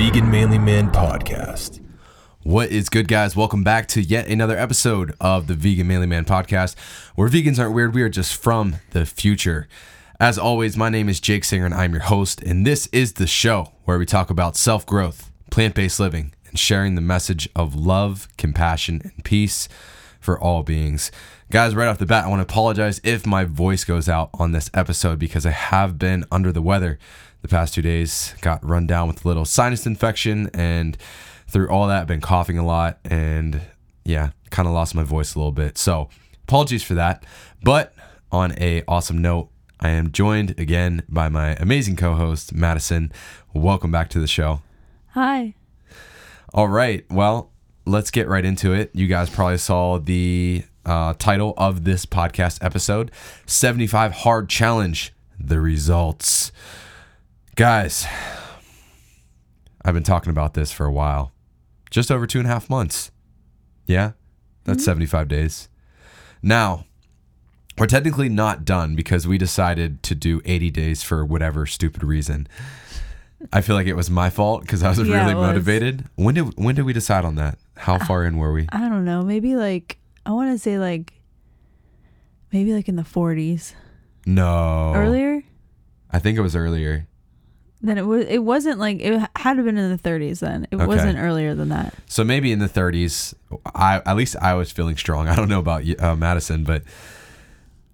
Vegan Manly Man Podcast. What is good, guys? Welcome back to yet another episode of the Vegan Manly Man podcast, where vegans aren't weird, we are just from the future. As always, my name is Jake Singer and I'm your host, and this is the show where we talk about self growth, plant based living, and sharing the message of love, compassion, and peace for all beings. Guys, right off the bat, I want to apologize if my voice goes out on this episode because I have been under the weather the past two days. Got run down with a little sinus infection, and through all that, been coughing a lot, and yeah, kind of lost my voice a little bit. So, apologies for that. But on a awesome note, I am joined again by my amazing co-host Madison. Welcome back to the show. Hi. All right. Well, let's get right into it. You guys probably saw the uh, title of this podcast episode 75 Hard Challenge The Results. Guys, I've been talking about this for a while. Just over two and a half months. Yeah, that's mm-hmm. 75 days. Now, we're technically not done because we decided to do 80 days for whatever stupid reason. I feel like it was my fault because I was Yeah, really was. motivated. When did when did we decide on that? How far in were we? I don't know. Maybe like I want to say like maybe like in the 40s. No. Earlier? I think it was earlier. Then it was it wasn't like it had to have been in the 30s then. It Okay. wasn't earlier than that. So maybe in the 30s. I at least I was feeling strong. I don't know about you- uh, Madison, but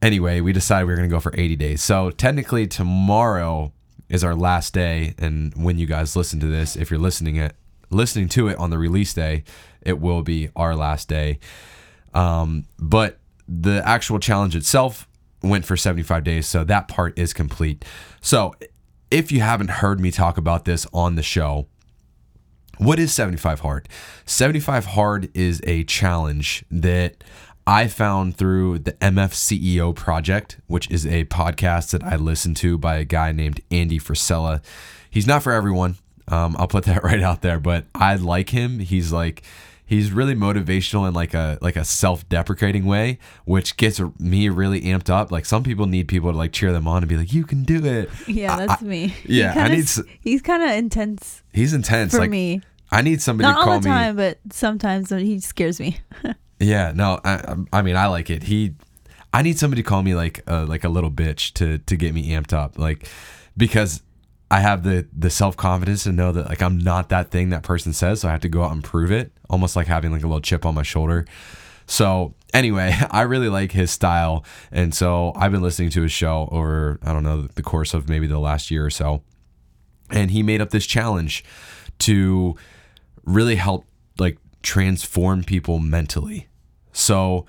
anyway, we decided we were going to go for 80 days. So technically tomorrow is our last day and when you guys listen to this, if you're listening it listening to it on the release day, it will be our last day. Um, but the actual challenge itself went for 75 days, so that part is complete. So, if you haven't heard me talk about this on the show, what is 75 Hard? 75 Hard is a challenge that I found through the MF CEO project, which is a podcast that I listen to by a guy named Andy Frisella. He's not for everyone. Um, I'll put that right out there, but I like him. He's like he's really motivational in like a like a self-deprecating way, which gets me really amped up. Like some people need people to like cheer them on and be like, "You can do it." Yeah, that's me. Yeah, I kinda need s- s- He's kind of intense He's intense. for like me. I need somebody Not to call all the me. time, but sometimes when he scares me. Yeah, no, I, I mean, I like it. He, I need somebody to call me like a, like a little bitch to to get me amped up, like because I have the the self confidence to know that like I'm not that thing that person says, so I have to go out and prove it. Almost like having like a little chip on my shoulder. So anyway, I really like his style, and so I've been listening to his show over I don't know the course of maybe the last year or so, and he made up this challenge to really help like transform people mentally. So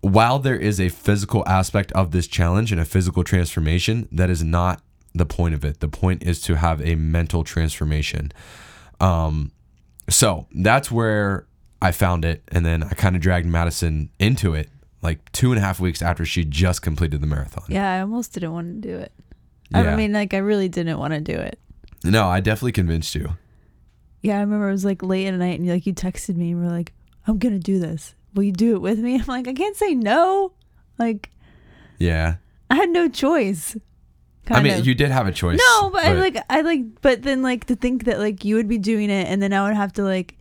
while there is a physical aspect of this challenge and a physical transformation, that is not the point of it. The point is to have a mental transformation. Um, so that's where I found it, and then I kind of dragged Madison into it, like two and a half weeks after she just completed the marathon. yeah, I almost didn't want to do it. I mean, like I really didn't want to do it. No, I definitely convinced you. Yeah, I remember it was like late at night and you like you texted me and we're like, "I'm going to do this. Will you do it with me?" I'm like, "I can't say no." Like Yeah. I had no choice. I mean, of. you did have a choice. No, but, I like I like but then like to think that like you would be doing it and then I would have to like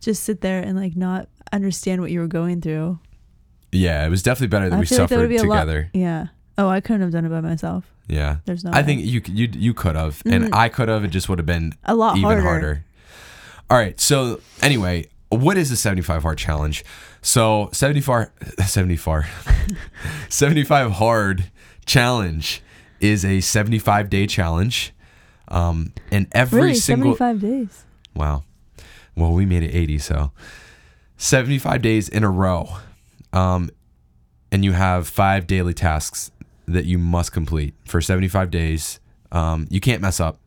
just sit there and like not understand what you were going through. Yeah, it was definitely better that I we feel like that suffered would be a lot- together. Yeah. Oh, I couldn't have done it by myself. Yeah. There's no I way. think you you you could have, and Mhm. I could have. It just would have been A lot even harder. harder. All right. So anyway, what is the 75 hard challenge? So 74 74 75 hard challenge is a 75 day challenge. Um, and every Really, single 75 days. Wow. Well, we made it 80, so 75 days in a row. Um, and you have five daily tasks that you must complete for 75 days. Um, you can't mess up.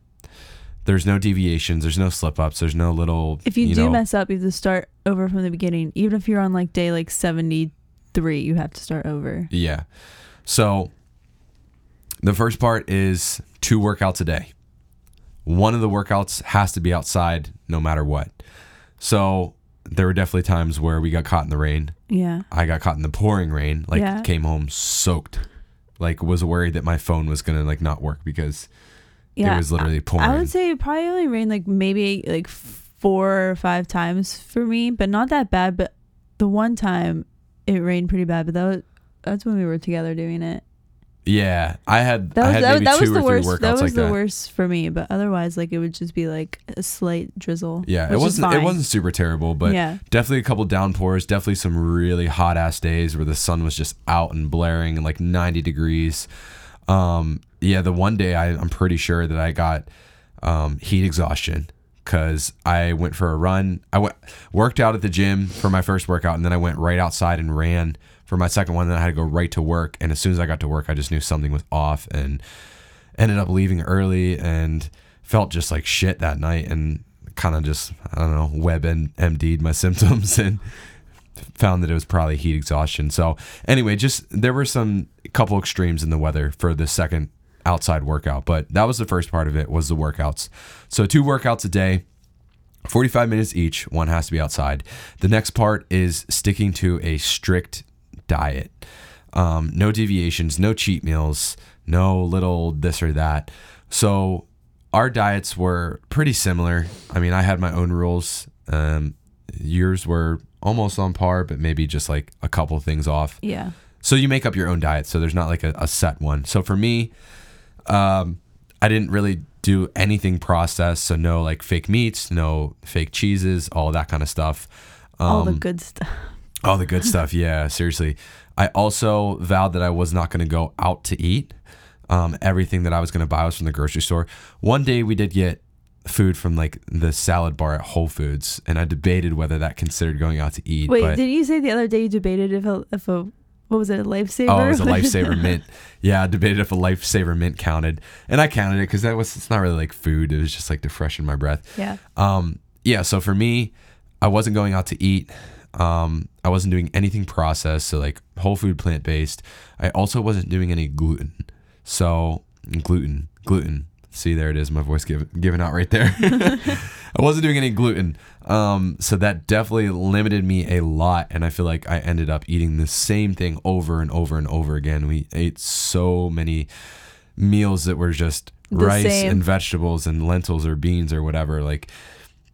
There's no deviations. There's no slip ups. There's no little. If you, do know, mess up, you have to start over from the beginning. Even if you're on like day like 73, you have to start over. Yeah. So the first part is two workouts a day. One of the workouts has to be outside no matter what. So there were definitely times where we got caught in the rain. Yeah. I got caught in the pouring rain, like Yeah. came home soaked. Like was worried that my phone was gonna like not work because Yeah, it was literally pouring. I would say it probably only rained like maybe like four or five times for me, but not that bad. But the one time it rained pretty bad, but that was that's when we were together doing it. Yeah, I had That I was had that, maybe that two was or the worst. That was like the that. worst for me. But otherwise, like it would just be like a slight drizzle. Yeah, it wasn't it wasn't super terrible, but yeah, definitely a couple downpours. Definitely some really hot ass days where the sun was just out and blaring and like 90 degrees. Um, yeah, the one day I, I'm pretty sure that I got um, heat exhaustion because I went for a run. I went worked out at the gym for my first workout, and then I went right outside and ran for my second one. Then I had to go right to work, and as soon as I got to work, I just knew something was off, and ended up leaving early and felt just like shit that night, and kind of just I don't know web and MD'd my symptoms and found that it was probably heat exhaustion. So anyway, just there were some couple extremes in the weather for the second outside workout, but that was the first part of it was the workouts. So two workouts a day. 45 minutes each, one has to be outside. The next part is sticking to a strict diet. Um, no deviations, no cheat meals, no little this or that. So our diets were pretty similar. I mean, I had my own rules. Um, yours were almost on par, but maybe just like a couple things off. yeah. So you make up your own diet. So there's not like a, a set one. So for me, um, I didn't really do anything processed. So no like fake meats, no fake cheeses, all that kind of stuff. All the Um, good stuff. All the good stuff. Yeah, seriously. I also vowed that I was not going to go out to eat. Um, everything that I was going to buy was from the grocery store. One day we did get food from like the salad bar at Whole Foods, and I debated whether that considered going out to eat. Wait, but didn't you say the other day you debated if a if a what was it a lifesaver? Oh, it was a lifesaver mint. Yeah, I debated if a lifesaver mint counted, and I counted it because that was it's not really like food. It was just like to freshen my breath. yeah. Um, yeah. So for me, I wasn't going out to eat. Um, I wasn't doing anything processed, so like whole food, plant based. I also wasn't doing any gluten. So gluten, gluten. See, there it is. My voice give, giving out right there. I wasn't doing any gluten. Um, so that definitely limited me a lot. And I feel like I ended up eating the same thing over and over and over again. We ate so many meals that were just The rice same. and vegetables and lentils or beans or whatever. Like,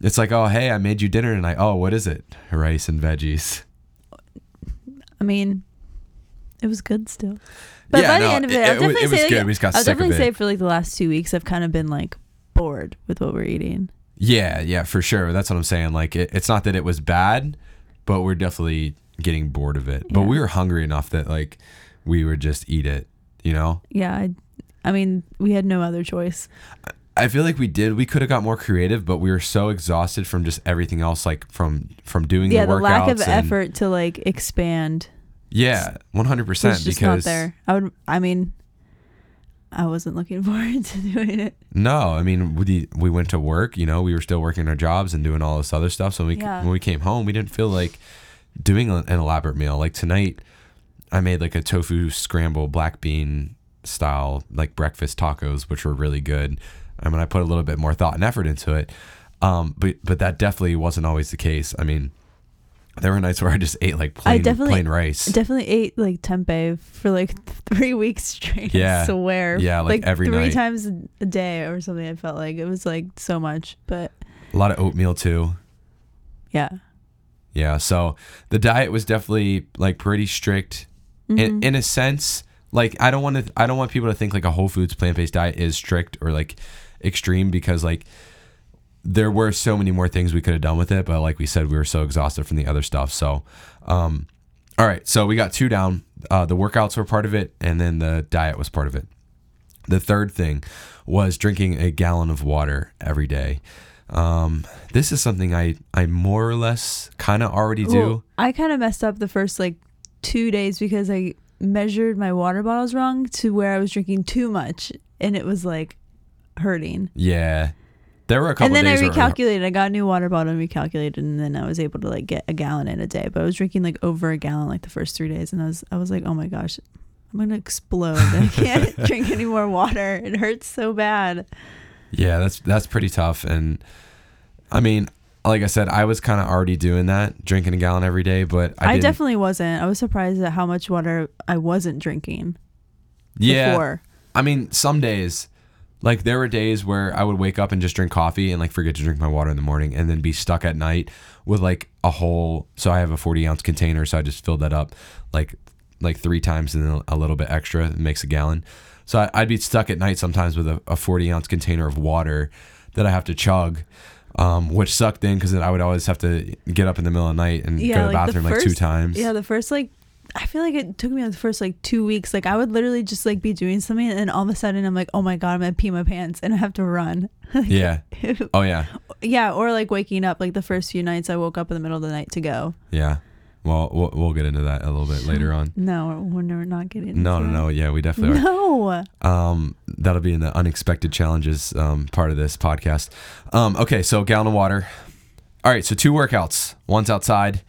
it's like, oh, hey, I made you dinner tonight. Oh, what is it? Rice and veggies. I mean, it was good still. But Yeah, by the end of it, it- I'll definitely it was say good. like, We just got I'll definitely say for like the last two weeks, I've kind of been like bored with what we're eating. Yeah, yeah, for sure. That's what I'm saying. Like, it, it's not that it was bad, but we're definitely getting bored of it. But we were hungry enough that like we would just eat it. You know, Yeah, I, I mean, we had no other choice. I feel like we did. We could have got more creative, but we were so exhausted from just everything else, like from from doing Yeah, the the lack of effort to like expand Yeah, one hundred percent. Because there. I would, I mean, I wasn't looking forward to doing it. no, I mean we we went to work. You know, we were still working our jobs and doing all this other stuff. So when we Yeah. when we came home, we didn't feel like doing an elaborate meal. Like tonight, I made like a tofu scramble black bean style like breakfast tacos, which were really good. I mean, I put a little bit more thought and effort into it. Um, but but that definitely wasn't always the case. I mean, there were nights where I just ate like plain definitely- plain rice. I definitely ate like tempeh for like three weeks straight. Yeah. I swear. Yeah, like, every three night. times a day or something. I felt like it was like so much, but a lot of oatmeal too. yeah. Yeah, so the diet was definitely like pretty strict Mm-hmm. in, in a sense. Like I don't want to I don't want people to think like a whole foods plant-based diet is strict or like extreme because like there were so many more things we could have done with it, but like we said we were so exhausted from the other stuff. So um all right, so we got two down. Uh, the workouts were part of it and then the diet was part of it. The third thing was drinking a gallon of water every day. Um, this is something I, I more or less kind of already do. Well, I kind of messed up the first like two days because I measured my water bottles wrong to where I was drinking too much and it was like hurting. Yeah. There were a couple And then I recalculated. I got a new water bottle and recalculated, and then I was able to like get a gallon in a day. But I was drinking like over a gallon like the first three days, and I was I was like, oh my gosh, I'm gonna explode. I can't drink any more water. It hurts so bad. Yeah, that's that's pretty tough. And I mean, like I said, I was kind of already doing that, drinking a gallon every day, but I, I, definitely wasn't. I was surprised at how much water I wasn't drinking yeah. before. I mean, some days, Like there were days where I would wake up and just drink coffee and like forget to drink my water in the morning and then be stuck at night with like a whole so I have a 40 ounce container so I just filled that up like like three times and then a little bit extra it makes a gallon. So I'd be stuck at night sometimes with a, a 40 ounce container of water that I have to chug. Um, which sucked in because I would always have to get up in the middle of the night and go to the bathroom like two times. Yeah, the first like I feel like it took me the first like two weeks. Like I would literally just like be doing something and then all of a sudden I'm like, oh my god, I'm gonna pee my pants and I have to run. Yeah. Oh yeah. yeah, or like waking up like the first few nights I woke up in the middle of the night to go. Yeah. Well, we'll, we'll get into that a little bit later on. No, we're never not getting. No, no, into no. that. Yeah, we definitely are. No. Um, that'll be in the unexpected challenges um, part of this podcast. Um, okay, so gallon of water. All right, so two workouts. One's outside,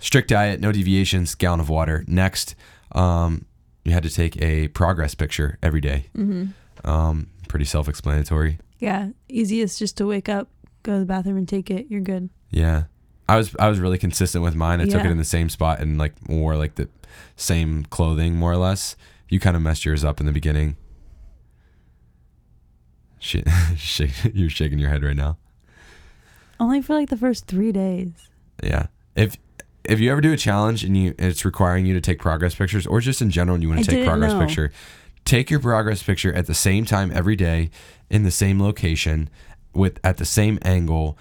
strict diet, no deviations, gallon of water. Next, um, you had to take a progress picture every day. Mm-hmm. Um, pretty self-explanatory. Yeah, easiest just to wake up, go to the bathroom, and take it. You're good. Yeah, I was I was really consistent with mine. I took it in the same spot and like wore like the same clothing more or less. You kind of messed yours up in the beginning. Shit, shake, you're shaking your head right now. Only for like the first three days. Yeah. If if you ever do a challenge and you it's requiring you to take progress pictures, or just in general, and you want I to take progress know. picture, take your progress picture at the same time every day in the same location with at the same angle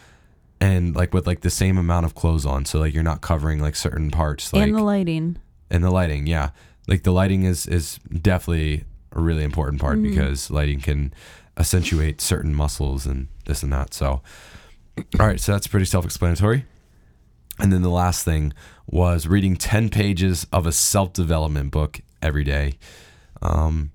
and like with like the same amount of clothes on so like you're not covering like certain parts like and the lighting. and the lighting yeah like the lighting is is definitely a really important part Mhm. because lighting can accentuate certain muscles and this and that so all right so that's pretty self-explanatory and then the last thing was reading 10 pages of a self-development book every day um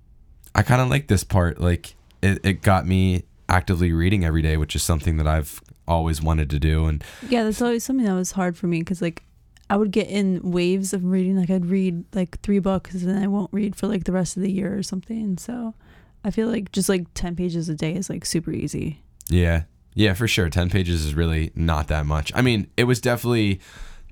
i kind of like this part like it, it got me actively reading every day which is something that i've always wanted to do and Yeah, that's always something that was hard for me because like I would get in waves of reading. Like I'd read like three books and then I won't read for like the rest of the year or something. So I feel like just like ten pages a day is like super easy. Yeah. Yeah, for sure. 10 pages is really not that much. I mean, it was definitely,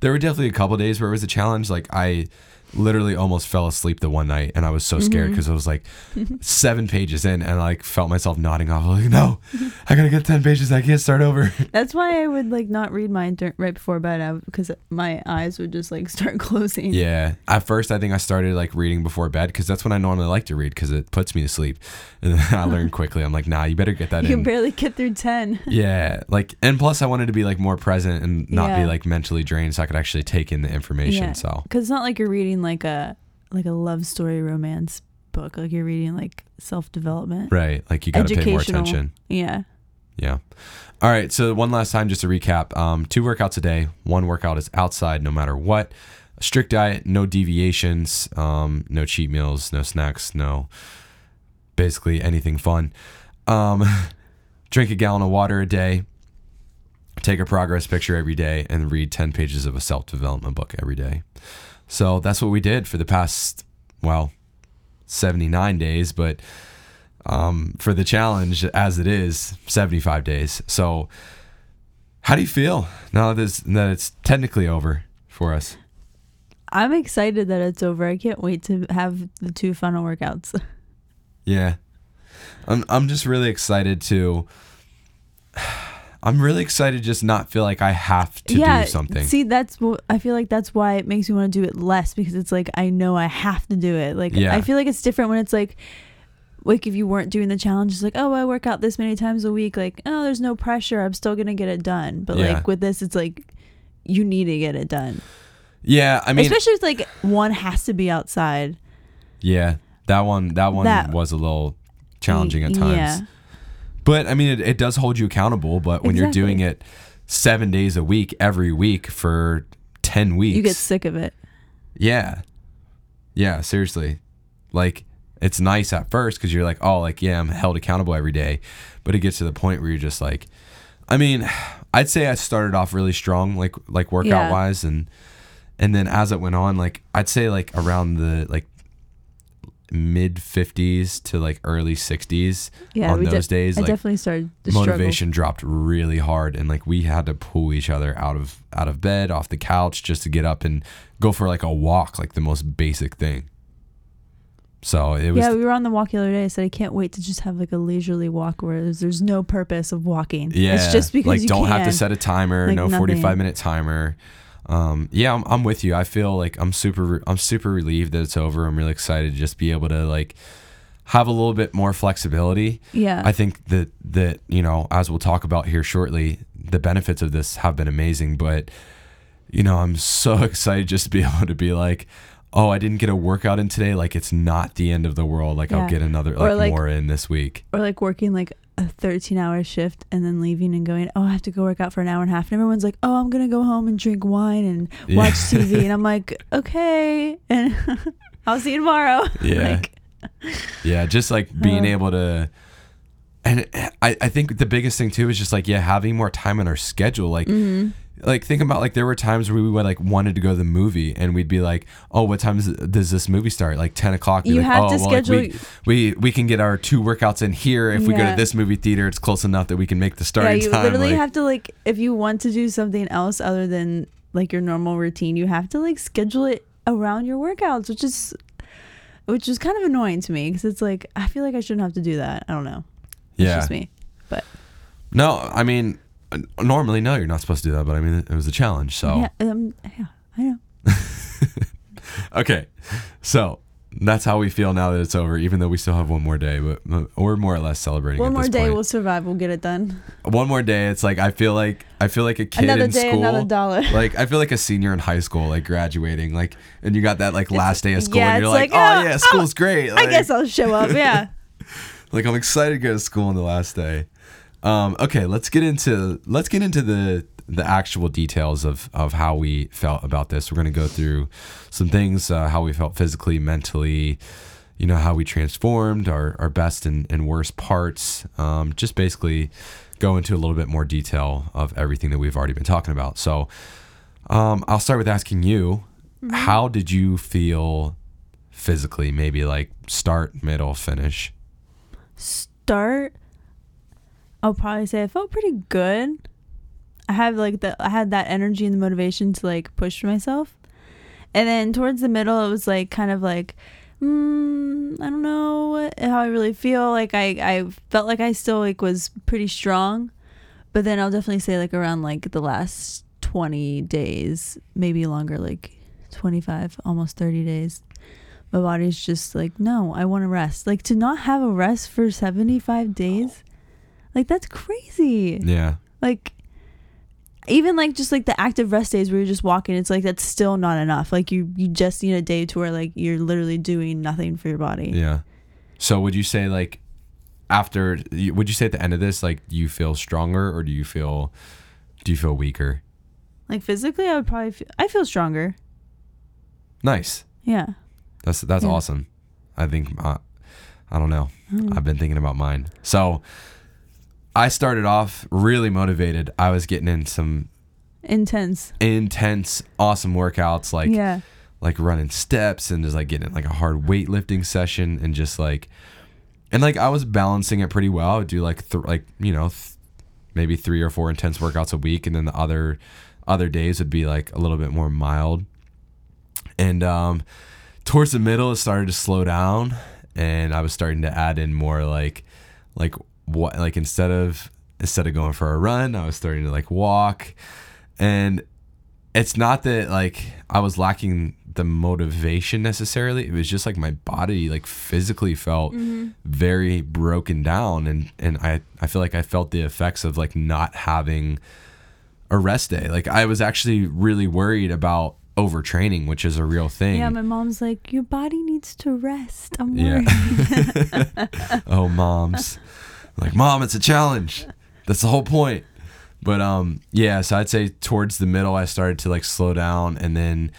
there were definitely a couple days where it was a challenge. Like, I literally almost fell asleep the one night and I was so scared mm-hmm. because it was like seven pages in and I like felt myself nodding off. Like, no, I gotta get 10 pages. I can't start over. That's why I would like not read mine dur- right before bed because my eyes would just like start closing. Yeah. At first, I think I started like reading before bed because that's when I normally like to read because it puts me to sleep. And then I learned quickly. I'm like, nah, you better get that You in. can barely get through ten. Yeah, like, and plus, I wanted to be like more present and not be like mentally drained, so I could actually take in the information. Yeah. So, Because it's not like you're reading like a like a love story romance book. Like you're reading like self development. right, like you got to pay more attention. Yeah. Yeah. All right. So one last time, just to recap: um, two workouts a day. One workout is outside, no matter what. A strict diet, no deviations, um, no cheat meals, no snacks, no basically anything fun. Um, drink a gallon of water a day. Take a progress picture every day, and read ten pages of a self development book every day. So that's what we did for the past, well, seventy nine days, but um, for the challenge as it is 75 days. So, how do you feel now that it's, that it's technically over for us? I'm excited that it's over. I can't wait to have the two final workouts. Yeah, I'm. I'm just really excited to. I'm really excited to just not feel like I have to yeah. do something. See, that's what I feel like that's why it makes me want to do it less because it's like I know I have to do it. Like Yeah. I feel like it's different when it's like like if you weren't doing the challenge, it's like, oh, I work out this many times a week. Like, oh, there's no pressure. I'm still gonna get it done. But Yeah. like with this, it's like you need to get it done. yeah, I mean, Especially if like one has to be outside. yeah, that one. That one That- was a little challenging at times. Yeah. But I mean, it, it does hold you accountable. But when you're doing it seven days a week, every week for ten weeks, You get sick of it. Yeah. Yeah, seriously. Like it's nice at first cuz you're like, "Oh, like yeah, I'm held accountable every day." But it gets to the point where you're just like I mean, I'd say I started off really strong like like workout Yeah. wise and and then as it went on, like I'd say like around the like mid 50s to like early 60s Yeah. on we de- those days I like definitely started to struggle. motivation dropped really hard and like we had to pull each other out of out of bed off the couch just to get up and go for like a walk like the most basic thing So it was yeah, we were on the walk the other day. I said I can't wait to just have like a leisurely walk where there's, there's no purpose of walking. Yeah, it's just because like you don't have to set a timer, Like no nothing. forty five minute timer. Um, yeah, I'm, I'm with you. I feel like I'm super I'm super relieved that it's over. I'm really excited to just be able to like have a little bit more flexibility. Yeah, I think that that you know, as we'll talk about here shortly, the benefits of this have been amazing. But you know, I'm so excited just to be able to be like, oh, I didn't get a workout in today. Like it's not the end of the world. Like I'll get another like, like- more in this week. or like working like a 13 hour shift and then leaving and going, oh, I have to go work out for an hour and a half. And everyone's like, oh, I'm gonna go home and drink wine and Yeah. watch TV. and I'm like, okay, and I'll see you tomorrow. Yeah. like, Yeah, just like being Uh. able to. And I, I think the biggest thing too is just like yeah having more time in our schedule like mm-hmm. Like think about like there were times where we would like wanted to go to the movie and we'd be like oh what time is, does this movie start like 10 o'clock You like, have oh, to well, like, schedule- we, we we can get our two workouts in here if we go to this movie theater it's close enough that we can make the yeah, starting you time literally like, have to like, if you want to do something else other than like your normal routine, you have to like schedule it around your workouts, which is, which is kind of annoying to me because it's like I feel like I shouldn't have to do that. I don't know. It's yeah just me. But no I mean normally no you're not supposed to do that but I mean it was a challenge so Yeah, um, yeah, I know. Okay, so that's how we feel now that it's over. Even though we still have one more day, but we're more or less celebrating. One more day, point. we'll survive. We'll get it done. one more day. It's like I feel like I feel like a kid another in day, school. another dollar. Like I feel like a senior in high school, like graduating, like, and you got that like last day of school, yeah, and you're like, like, oh oh, yeah, oh, school's great. I guess I'll show up. Yeah. like I'm excited to go to school on the last day. Um, okay, let's get into let's get into the the actual details of of how we felt about this. We're gonna go through some things, uh, how we felt physically, mentally, you know, how we transformed, our our best and, and worst parts. Um, just basically go into a little bit more detail of everything that we've already been talking about. So, um, I'll start with asking you, how did you feel physically? Maybe like start, middle, finish. Start. I'll probably say I felt pretty good. I have like the I had that energy and the motivation to like push myself, and then towards the middle it was like kind of like, mm, I don't know how I really feel. Like I I felt like I still like was pretty strong, but then I'll definitely say like around like the last twenty days, maybe longer, like twenty five, almost thirty days. My body's just like, no, I want to rest. Like to not have a rest for 75 days, like that's crazy. Yeah. Like even like just like the active rest days where you're just walking, it's like that's still not enough. Like you you just need a day to where like you're literally doing nothing for your body. Yeah. So would you say like after you- would you say at the end of this like do you feel stronger or do you feel do you feel weaker? Like physically, I would probably feel, I feel stronger. Nice. Yeah. That's that's Yeah. awesome. I think uh, I don't know. Mm. I've been thinking about mine. So I started off really motivated. I was getting in some Intense. intense awesome workouts like yeah. like running steps and just like getting in like a hard weightlifting session and just like and like I was balancing it pretty well. I would do like th- like you know th- maybe three or four intense workouts a week, and then the other other days would be like a little bit more mild. And um, towards the middle, it started to slow down, and I was starting to add in more like like what like instead of instead of going for a run, I was starting to like walk, and it's not that like I was lacking the motivation necessarily. It was just like my body like physically felt mm-hmm. very broken down and and I I feel like I felt the effects of like not having a rest day. Like I was actually really worried about overtraining, which is a real thing. Yeah, my mom's like, your body needs to rest. I'm Yeah. worried. oh, moms. Like, mom, it's a challenge. That's the whole point. But um, yeah, so I'd say towards the middle I started to like slow down and then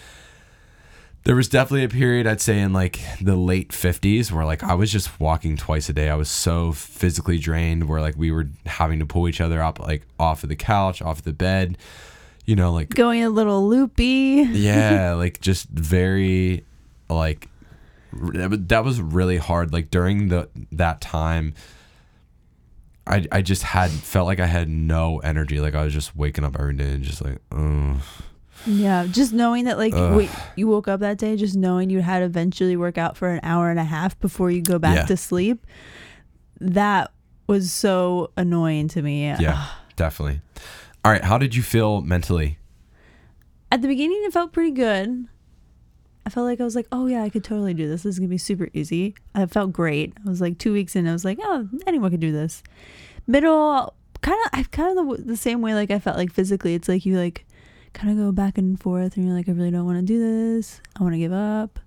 there was definitely a period I'd say in like the late 50s where like I was just walking twice a day. I was so physically drained where like we were having to pull each other up like off of the couch, off the bed, you know, like Going a little loopy. yeah, like just very like r- that was- that was really hard. Like during the that time, I I just had felt like I had no energy. Like I was just waking up every day and just like, oh, Yeah, just knowing that like wait, you woke up that day, just knowing you had eventually work out for an hour and a half before you go back Yeah. to sleep. That was so annoying to me. Yeah, definitely. All right, how did you feel mentally? At the beginning, it felt pretty good. I felt like I was like, oh yeah, I could totally do this. This is gonna be super easy. I felt great. I was like two weeks in, I was like, oh, anyone could do this. Middle, kind of, I've kind of the, the same way. Like I felt like physically, it's like you like kind of go back and forth, and you're like, I really don't want to do this. I want to give up,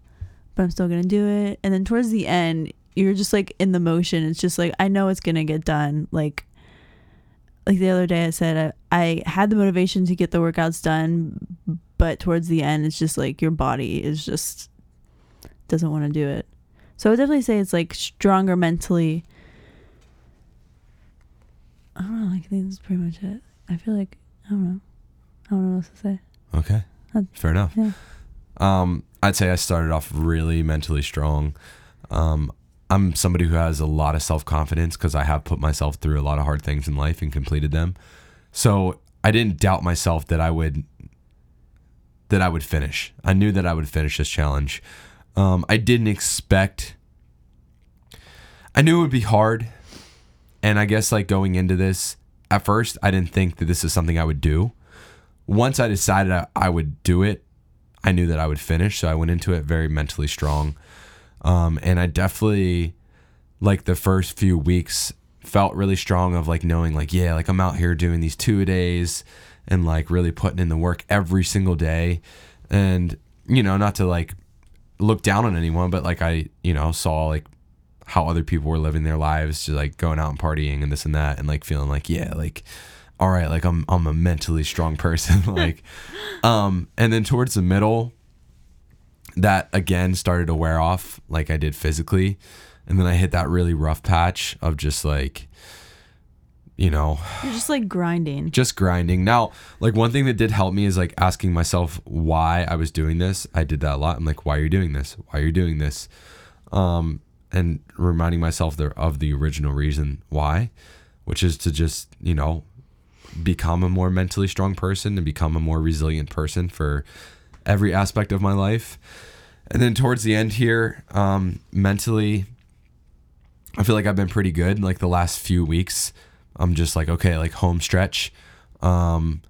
but I'm still gonna do it. And then towards the end, you're just like in the motion. It's just like I know it's gonna get done. Like like the other day I said I, I had the motivation to get the workouts done, but towards the end it's just like your body is just doesn't want to do it. So I would definitely say it's like stronger mentally. I don't know, I think that's pretty much it. I feel like I don't know. I don't know what else to say. Okay, fair enough. yeah. Um, I'd say I started off really mentally strong. Um, I'm somebody who has a lot of self confidence because I have put myself through a lot of hard things in life and completed them. So I didn't doubt myself that I would that I would finish. I knew that I would finish this challenge. Um, I didn't expect. I knew it would be hard, and I guess like going into this, at first I didn't think that this is something I would do. Once I decided I, I would do it, I knew that I would finish. So I went into it very mentally strong. Um, and I definitely, like the first few weeks, felt really strong of like knowing, like, yeah, like I'm out here doing these two days and like really putting in the work every single day. And, you know, not to like look down on anyone, but like I, you know, saw like how other people were living their lives, just like going out and partying and this and that, and like feeling like, yeah, like, all right, like I'm I'm a mentally strong person, like, um, and then towards the middle, that again started to wear off, like I did physically, and then I hit that really rough patch of just like, you know, You're just like grinding. just grinding. Now, like one thing that did help me is like asking myself why I was doing this. I did that a lot. I'm like, why are you doing this? Why are you doing this? Um, and reminding myself there of the original reason why, which is to just you know become a more mentally strong person and become a more resilient person for every aspect of my life. And then towards the end here, um, mentally, I feel like I've been pretty good. Like the last few weeks, I'm just like okay, like home stretch. Um,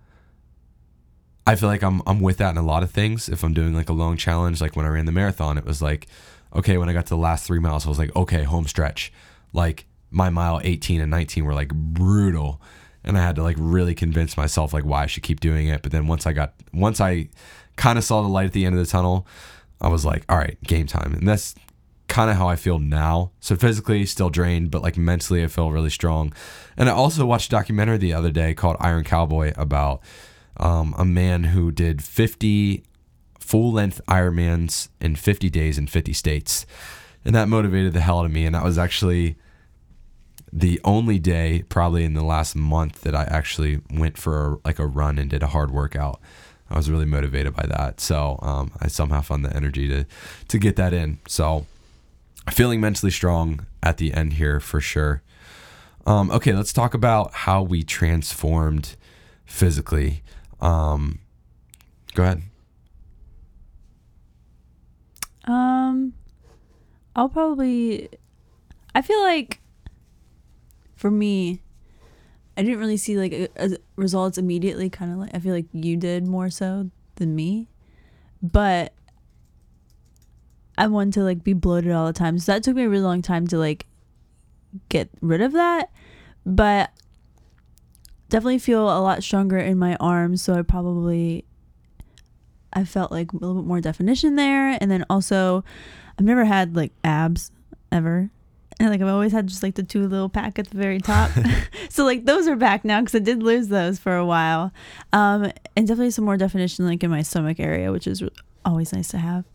I feel like I'm I'm with that in a lot of things. If I'm doing like a long challenge, like when I ran the marathon, it was like, okay, when I got to the last three miles, I was like, okay, home stretch. Like my mile 18 and 19 were like brutal, and I had to like really convince myself like why I should keep doing it. But then once I got once I kind of saw the light at the end of the tunnel, I was like, all right, game time, and that's kind of how I feel now. So physically still drained, but like mentally I feel really strong. And I also watched a documentary the other day called Iron Cowboy about um, a man who did 50 full length Ironmans in 50 days in 50 states. And that motivated the hell out of me. And that was actually the only day probably in the last month that I actually went for a, like a run and did a hard workout. I was really motivated by that. So um, I somehow found the energy to to get that in. So feeling mentally strong at the end here for sure. Um, okay, let's talk about how we transformed physically. Um, go ahead. Um, I'll probably. I feel like, for me, I didn't really see like a, a results immediately. Kind of like I feel like you did more so than me, but I wanted to like be bloated all the time. So that took me a really long time to like get rid of that, but definitely feel a lot stronger in my arms. So I probably I felt like a little bit more definition there. And then also, I've never had like abs ever. And like I've always had just like the two little pack at the very top. so like those are back now because I did lose those for a while. Um, and definitely some more definition like in my stomach area, which is always nice to have.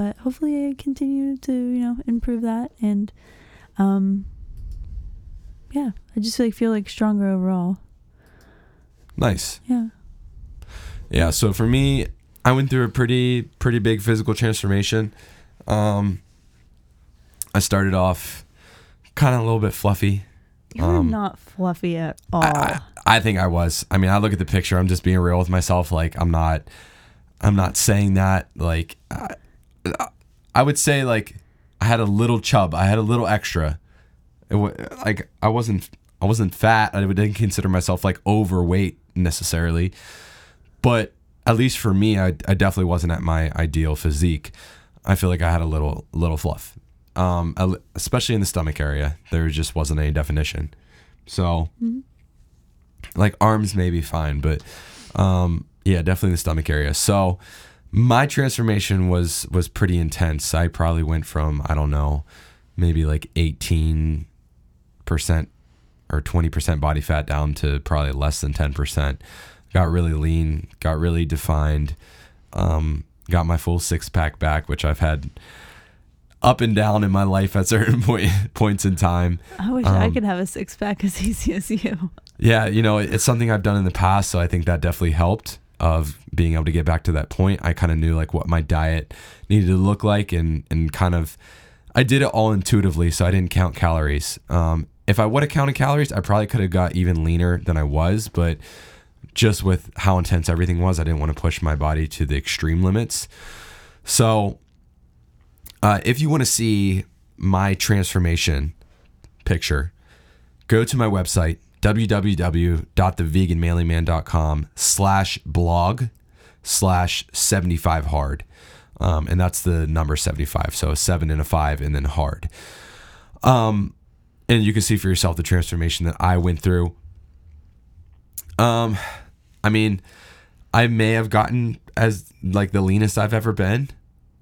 But hopefully I continue to, you know, improve that. And um, yeah, I just like feel like stronger overall. Nice. Yeah. Yeah. So for me, I went through a pretty pretty big physical transformation. Um, I started off kind of a little bit fluffy. You're Um, not fluffy at all. I, I, I think I was. I mean, I look at the picture. I'm just being real with myself. Like I'm not. I'm not saying that like I, I would say like I had a little chub. I had a little extra. It wa- like I wasn't I wasn't fat. I didn't consider myself like overweight necessarily, but at least for me, I, I definitely wasn't at my ideal physique. I feel like I had a little little fluff, um, especially in the stomach area. There just wasn't any definition. So, like arms may be fine, but um, yeah, definitely the stomach area. So, my transformation was was pretty intense. I probably went from I don't know, maybe like eighteen percent or twenty percent body fat down to probably less than ten percent. Got really lean, got really defined. Um, got my full six pack back, which I've had up and down in my life at certain point, points in time. I wish I Um, could have a six pack as easy as you. Yeah, you know, it's something I've done in the past, so I think that definitely helped of being able to get back to that point. I kind of knew like what my diet needed to look like and and kind of I did it all intuitively, so I didn't count calories. Um, if I would have counted calories, I probably could have got even leaner than I was, but just with how intense everything was, I didn't want to push my body to the extreme limits. So, uh, if you want to see my transformation picture, go to my website www.theveganmanlyman.com slash blog slash 75 hard. Um, and that's the number 75 so a 7 and a 5 and then hard. Um, and you can see for yourself the transformation that i went through. Um, i mean i may have gotten as like the leanest i've ever been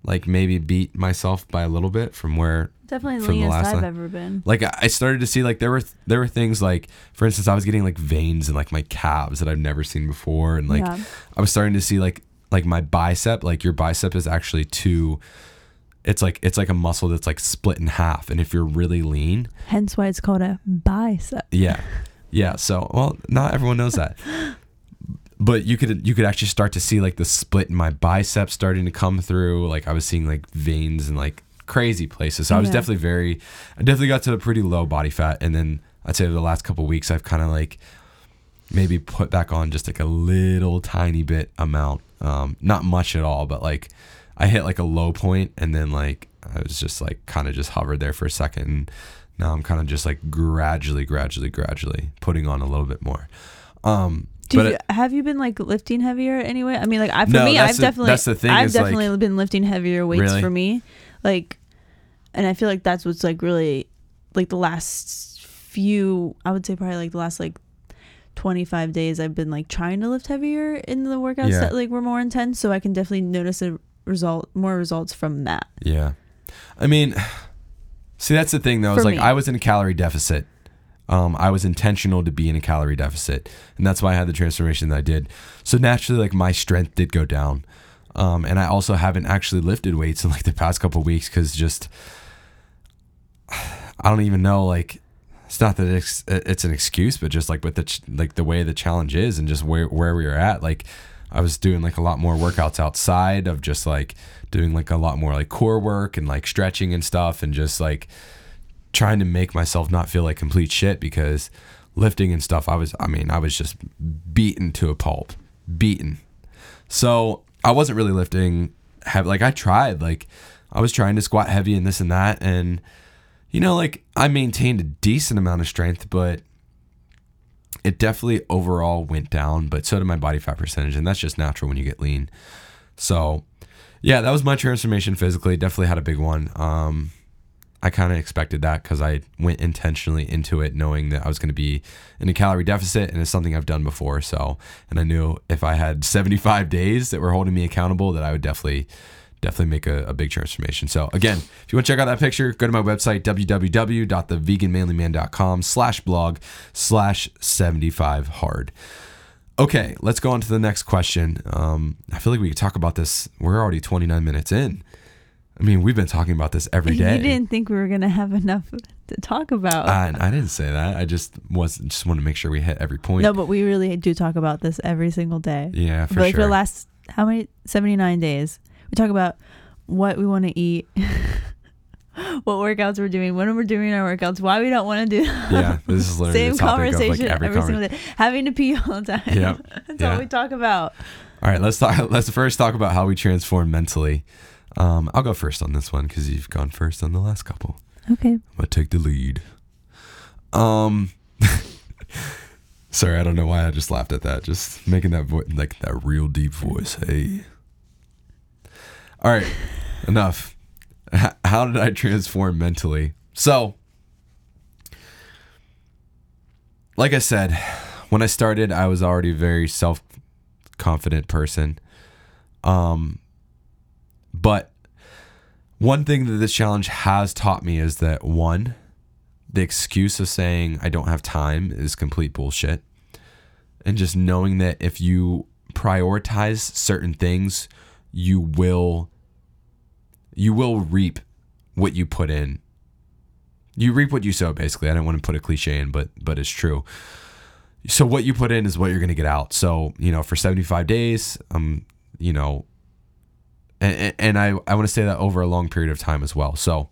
like maybe beat myself by a little bit from where Definitely the leanest I've one? ever been. like I started to see like there were there were things like for instance I was getting like veins in like my calves that I've never seen before and like Yeah. I was starting to see like like my bicep like your bicep is actually two it's like it's like a muscle that's like split in half and if you're really lean Hence why it's called a bicep. yeah yeah so well not everyone knows that but you could you could actually start to see like the split in my bicep starting to come through like I was seeing like veins and like crazy places so I was Yeah. definitely very I definitely got to a pretty low body fat and then I'd say the last couple weeks I've kind of like maybe put back on just like a little tiny bit amount um not much at all but like I hit like a low point and then like I was just like kind of just hovered there for a second and now I'm kind of just like gradually gradually gradually putting on a little bit more um Do but you, it- have you been like lifting heavier anyway? I mean, like I for No, me, that's I've the- definitely that's the thing I've is, like- definitely been lifting heavier weights Really? for me, like, and I feel like that's what's like really like the last few. I would say probably like the last like twenty five days. I've been like trying to lift heavier in the workouts Yeah. that like were more intense, so I can definitely notice a result, more results from that. Yeah. I mean, see, that's the thing though. Is For like me. I was in a calorie deficit. Um, I was intentional to be in a calorie deficit, and that's why I had the transformation that I did. So naturally, like my strength did go down, um, and I also haven't actually lifted weights in like the past couple weeks because just I don't even know. Like, it's not that it's it's an excuse, but just like with the ch- like the way the challenge is, and just where where we are at, like. I was doing like a lot more workouts outside of just like doing like a lot more like core work and like stretching and stuff and just like trying to make myself not feel like complete shit because lifting and stuff I was I mean I was just beaten to a pulp beaten so I wasn't really lifting heavy like I tried like I was trying to squat heavy and this and that and you know like I maintained a decent amount of strength but it definitely overall went down, but so did my body fat percentage, and that's just natural when you get lean. So, yeah, that was my transformation physically. Definitely had a big one. Um, I kind of expected that because I went intentionally into it knowing that I was going to be in a calorie deficit, and it's something I've done before. So, and I knew if I had 75 days that were holding me accountable, that I would definitely definitely make a, a big transformation. So again, if you want to check out that picture, go to my website, www.theveganmanlyman.com slash blog slash 75 hard. Okay, let's go on to the next question. Um, I feel like we could talk about this. We're already 29 minutes in. I mean, we've been talking about this every day. You didn't think we were gonna have enough to talk about. I, I didn't say that. I just was just want to make sure we hit every point. no, but we really do talk about this every single day. yeah, for but like sure. for the last how many 79 days we talk about what we want to eat what workouts we're doing when we're doing our workouts why we don't want to do yeah, this is literally same the topic conversation like every, every single day having to pee all the time Yep. that's Yeah. all we talk about All right, let's talk. Let's first talk about how we transform mentally. Um, I'll go first on this one because you've gone first on the last couple. Okay. I'm gonna take the lead. Um, sorry, I don't know why I just laughed at that. Just making that voice like that real deep voice. Hey. All right, enough. H- how did I transform mentally? So, like I said, when I started, I was already a very self confident person. Um, but one thing that this challenge has taught me is that one, the excuse of saying I don't have time is complete bullshit. And just knowing that if you prioritize certain things, you will you will reap what you put in. You reap what you sow basically. I don't want to put a cliche in, but but it's true. So what you put in is what you're going to get out. So, you know, for 75 days, um, you know, and, and I, I want to say that over a long period of time as well. So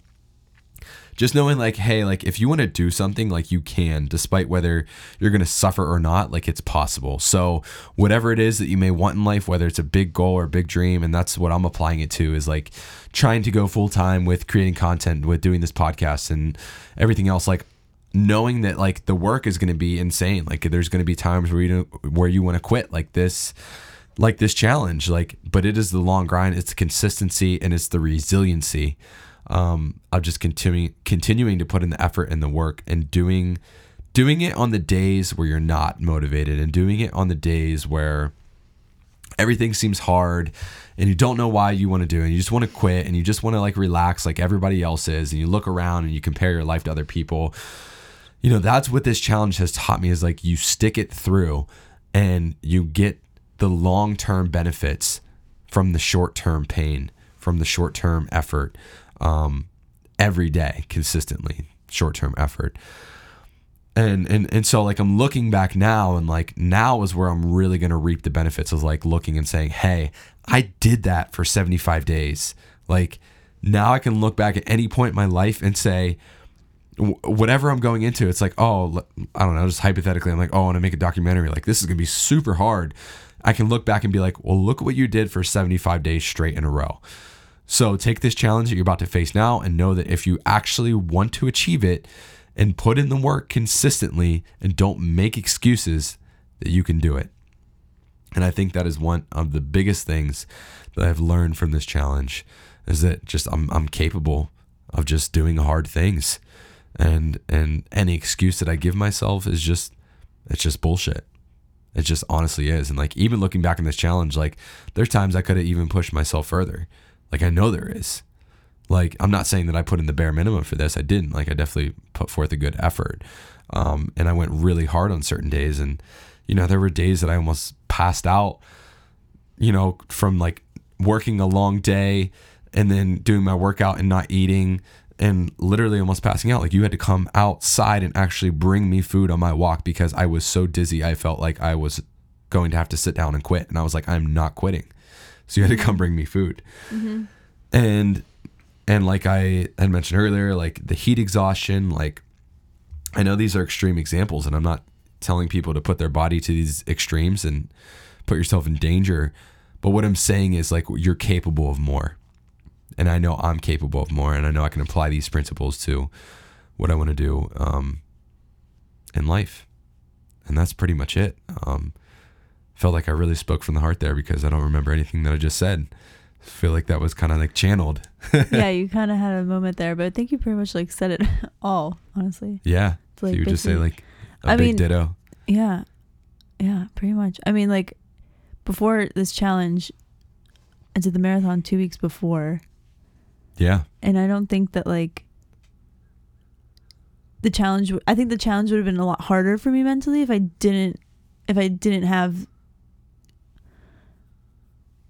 just knowing like, hey, like if you want to do something, like you can, despite whether you're going to suffer or not, like it's possible. So whatever it is that you may want in life, whether it's a big goal or a big dream, and that's what I'm applying it to is like trying to go full time with creating content, with doing this podcast and everything else. Like knowing that like the work is going to be insane. Like there's going to be times where you where you want to quit like this like this challenge like but it is the long grind it's the consistency and it's the resiliency um of just continuing continuing to put in the effort and the work and doing doing it on the days where you're not motivated and doing it on the days where everything seems hard and you don't know why you want to do it and you just want to quit and you just want to like relax like everybody else is and you look around and you compare your life to other people. You know that's what this challenge has taught me is like you stick it through and you get the long-term benefits from the short-term pain from the short-term effort um, every day consistently short-term effort and and and so like I'm looking back now and like now is where I'm really to reap the benefits of like looking and saying hey I did that for 75 days like now I can look back at any point in my life and say whatever I'm going into, it's like, oh, I don't know, just hypothetically, I'm like, oh, I want to make a documentary. Like, this is going to be super hard. I can look back and be like, well, look what you did for 75 days straight in a row. So take this challenge that you're about to face now and know that if you actually want to achieve it and put in the work consistently and don't make excuses, that you can do it. And I think that is one of the biggest things that I've learned from this challenge is that just I'm, I'm capable of just doing hard things and and any excuse that I give myself is just it's just bullshit. It just honestly is. And like even looking back on this challenge, like there's times I could have even pushed myself further. Like I know there is. Like I'm not saying that I put in the bare minimum for this. I didn't. Like I definitely put forth a good effort. Um, and I went really hard on certain days. And you know there were days that I almost passed out. You know from like working a long day and then doing my workout and not eating and literally almost passing out. Like you had to come outside and actually bring me food on my walk because I was so dizzy. I felt like I was going to have to sit down and quit. And I was like, I'm not quitting. So you had to come bring me food. Mm-hmm. And and like I had mentioned earlier, like the heat exhaustion, like I know these are extreme examples, and I'm not telling people to put their body to these extremes and put yourself in danger. But what I'm saying is like you're capable of more and I know I'm capable of more, and I know I can apply these principles to what I want to do um, in life, and that's pretty much it. Um, felt like I really spoke from the heart there because I don't remember anything that I just said. I feel like that was kind of like channeled. yeah, you kind of had a moment there, but I think you pretty much like said it all, honestly. Yeah. Like so you would just say like a I big mean, ditto. Yeah. Yeah, pretty much. I mean, like before this challenge, I did the marathon two weeks before, yeah. And I don't think that like the challenge I think the challenge would have been a lot harder for me mentally if I didn't if I didn't have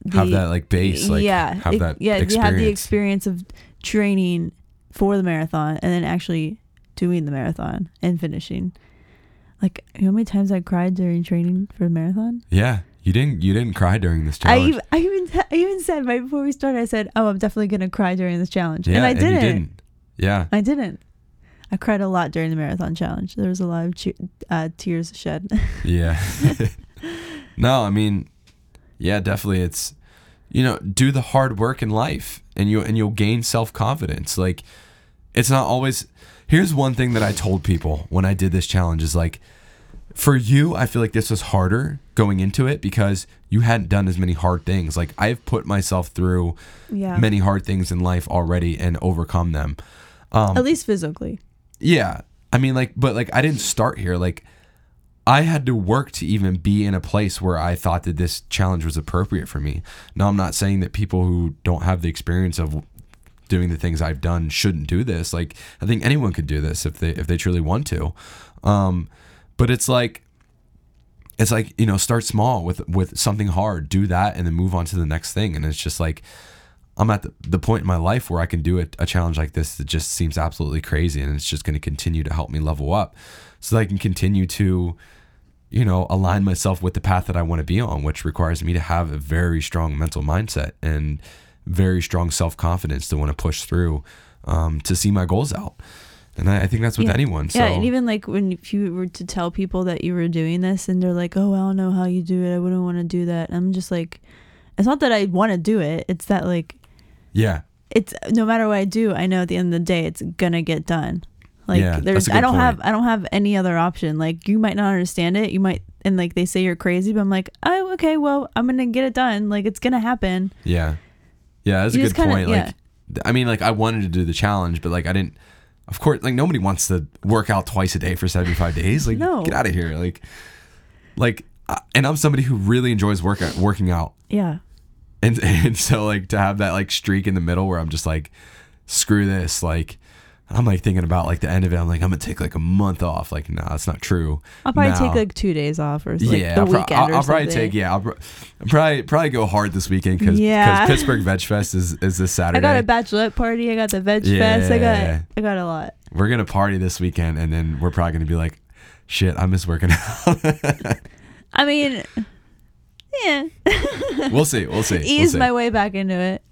the, have that like base like yeah have that yeah experience. you have the experience of training for the marathon and then actually doing the marathon and finishing like you know how many times I cried during training for the marathon yeah you didn't. You didn't cry during this challenge. I, I even I even said right before we started. I said, "Oh, I'm definitely gonna cry during this challenge," yeah, and I didn't. And didn't. Yeah, I didn't. I cried a lot during the marathon challenge. There was a lot of che- uh, tears shed. yeah. no, I mean, yeah, definitely. It's you know, do the hard work in life, and you and you'll gain self confidence. Like, it's not always. Here's one thing that I told people when I did this challenge is like, for you, I feel like this was harder going into it because you hadn't done as many hard things. Like I've put myself through Yeah. many hard things in life already and overcome them. Um, At least physically. Yeah. I mean, like, but like, I didn't start here. Like, I had to work to even be in a place where I thought that this challenge was appropriate for me. Now, I'm not saying that people who don't have the experience of doing the things I've done shouldn't do this. Like, I think anyone could do this if they if they truly want to. Um, but it's like, it's like you know, start small with with something hard, do that, and then move on to the next thing. And it's just like, I'm at the, the point in my life where I can do a, a challenge like this that just seems absolutely crazy, and it's just going to continue to help me level up, so that I can continue to, you know, align myself with the path that I want to be on, which requires me to have a very strong mental mindset and very strong self confidence to want to push through um, to see my goals out. And I, I think that's with Yeah. anyone. So Yeah, and even like when if you were to tell people that you were doing this and they're like, "Oh, I don't know how you do it. I wouldn't want to do that." I'm just like, it's not that I want to do it. It's that like yeah, it's no matter what I do, I know at the end of the day it's gonna get done. Like Yeah, there's I don't point. have I don't have any other option. Like you might not understand it. You might and like they say you're crazy, but I'm like, "Oh, okay, well, I'm going to get it done. Like it's going to happen." Yeah. Yeah, that's You a good kinda- point. yeah. Like I mean like I wanted to do the challenge, but like I didn't of course like nobody wants to work out twice a day for 75 days. Like No. get out of here. Like like I- and I'm somebody who really enjoys work uh, working out. Yeah. And and so like to have that like streak in the middle where I'm just like screw this like I'm like thinking about like the end of it. I'm like I'm gonna take like a month off. Like nah, that's not true. I'll probably Now- take like 2 days off or like yeah, the I'll, pro- weekend I'll, I'll probably take yeah. I'll, I'll probably probably go hard this weekend because Yeah. Pittsburgh Veg Fest is is this Saturday. I got a bachelorette party. I got the veg fest. I got I got a lot. we're gonna party this weekend, and then we're probably gonna be like, shit, I miss working out. I mean, yeah, we'll see. We'll see. We'll ease see. my way back into it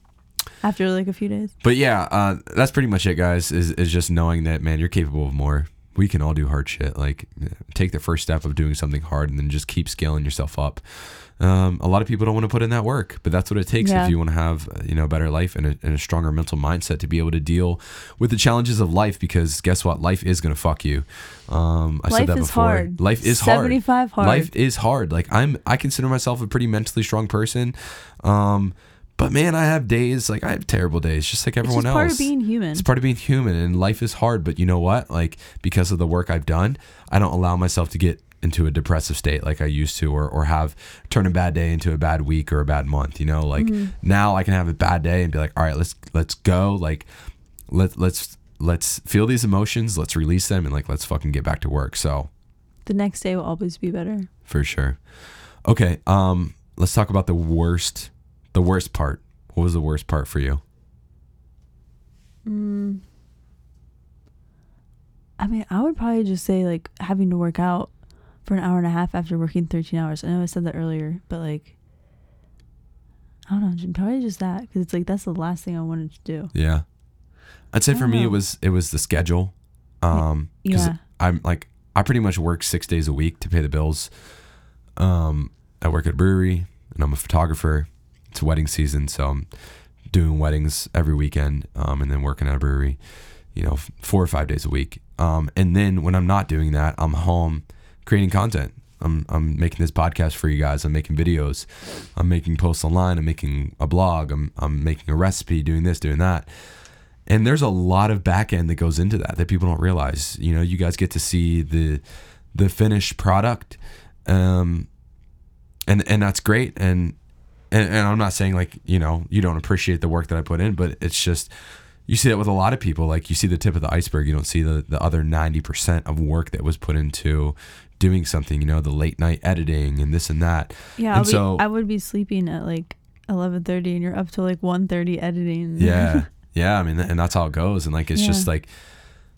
after like a few days. But yeah, uh, that's pretty much it, guys. Is is just knowing that man, you're capable of more. We can all do hard shit. Like take the first step of doing something hard, and then just keep scaling yourself up. Um, a lot of people don't want to put in that work, but that's what it takes Yeah. if you want to have you know a better life and a, and a stronger mental mindset to be able to deal with the challenges of life. Because guess what, life is gonna fuck you. Um, I said Life that is before. hard. Life is hard. 75 hard. Life is hard. Like I'm, I consider myself a pretty mentally strong person. Um, but man, I have days like I have terrible days, just like It's everyone just else. part of being human. It's part of being human, and life is hard. But you know what? Like because of the work I've done, I don't allow myself to get into a depressive state like I used to, or or have turn a bad day into a bad week or a bad month. You know, like Mm-hmm. now I can have a bad day and be like, all right, let's let's go. Like let let's let's feel these emotions, let's release them, and like let's fucking get back to work. So the next day will always be better. for sure. Okay, um, let's talk about the worst, the worst part. What was the worst part for you? Mm. I mean, I would probably just say like having to work out for an hour and a half after working 13 hours. I know I said that earlier, but like, I don't know, probably just that because it's like that's the last thing I wanted to do. Yeah, I'd say for me it was it was the schedule. Um, because Yeah. I'm like I pretty much work six days a week to pay the bills. Um, I work at a brewery and I'm a photographer. It's wedding season, so I'm doing weddings every weekend, um, and then working at a brewery, you know, four or five days a week. Um, and then when I'm not doing that, I'm home creating content. I'm, I'm making this podcast for you guys. I'm making videos. I'm making posts online. I'm making a blog. I'm, I'm making a recipe, doing this, doing that. And there's a lot of back end that goes into that that people don't realize. You know, you guys get to see the the finished product, um, and and that's great. And, and and I'm not saying like you know you don't appreciate the work that I put in, but it's just you see that with a lot of people. Like you see the tip of the iceberg, you don't see the the other ninety percent of work that was put into doing something. You know, the late night editing and this and that. Yeah, And be, so- I would be sleeping at like 11:30 and you're up till like 1:30 editing. Yeah. yeah. I mean, and that's how it goes. And like, it's just like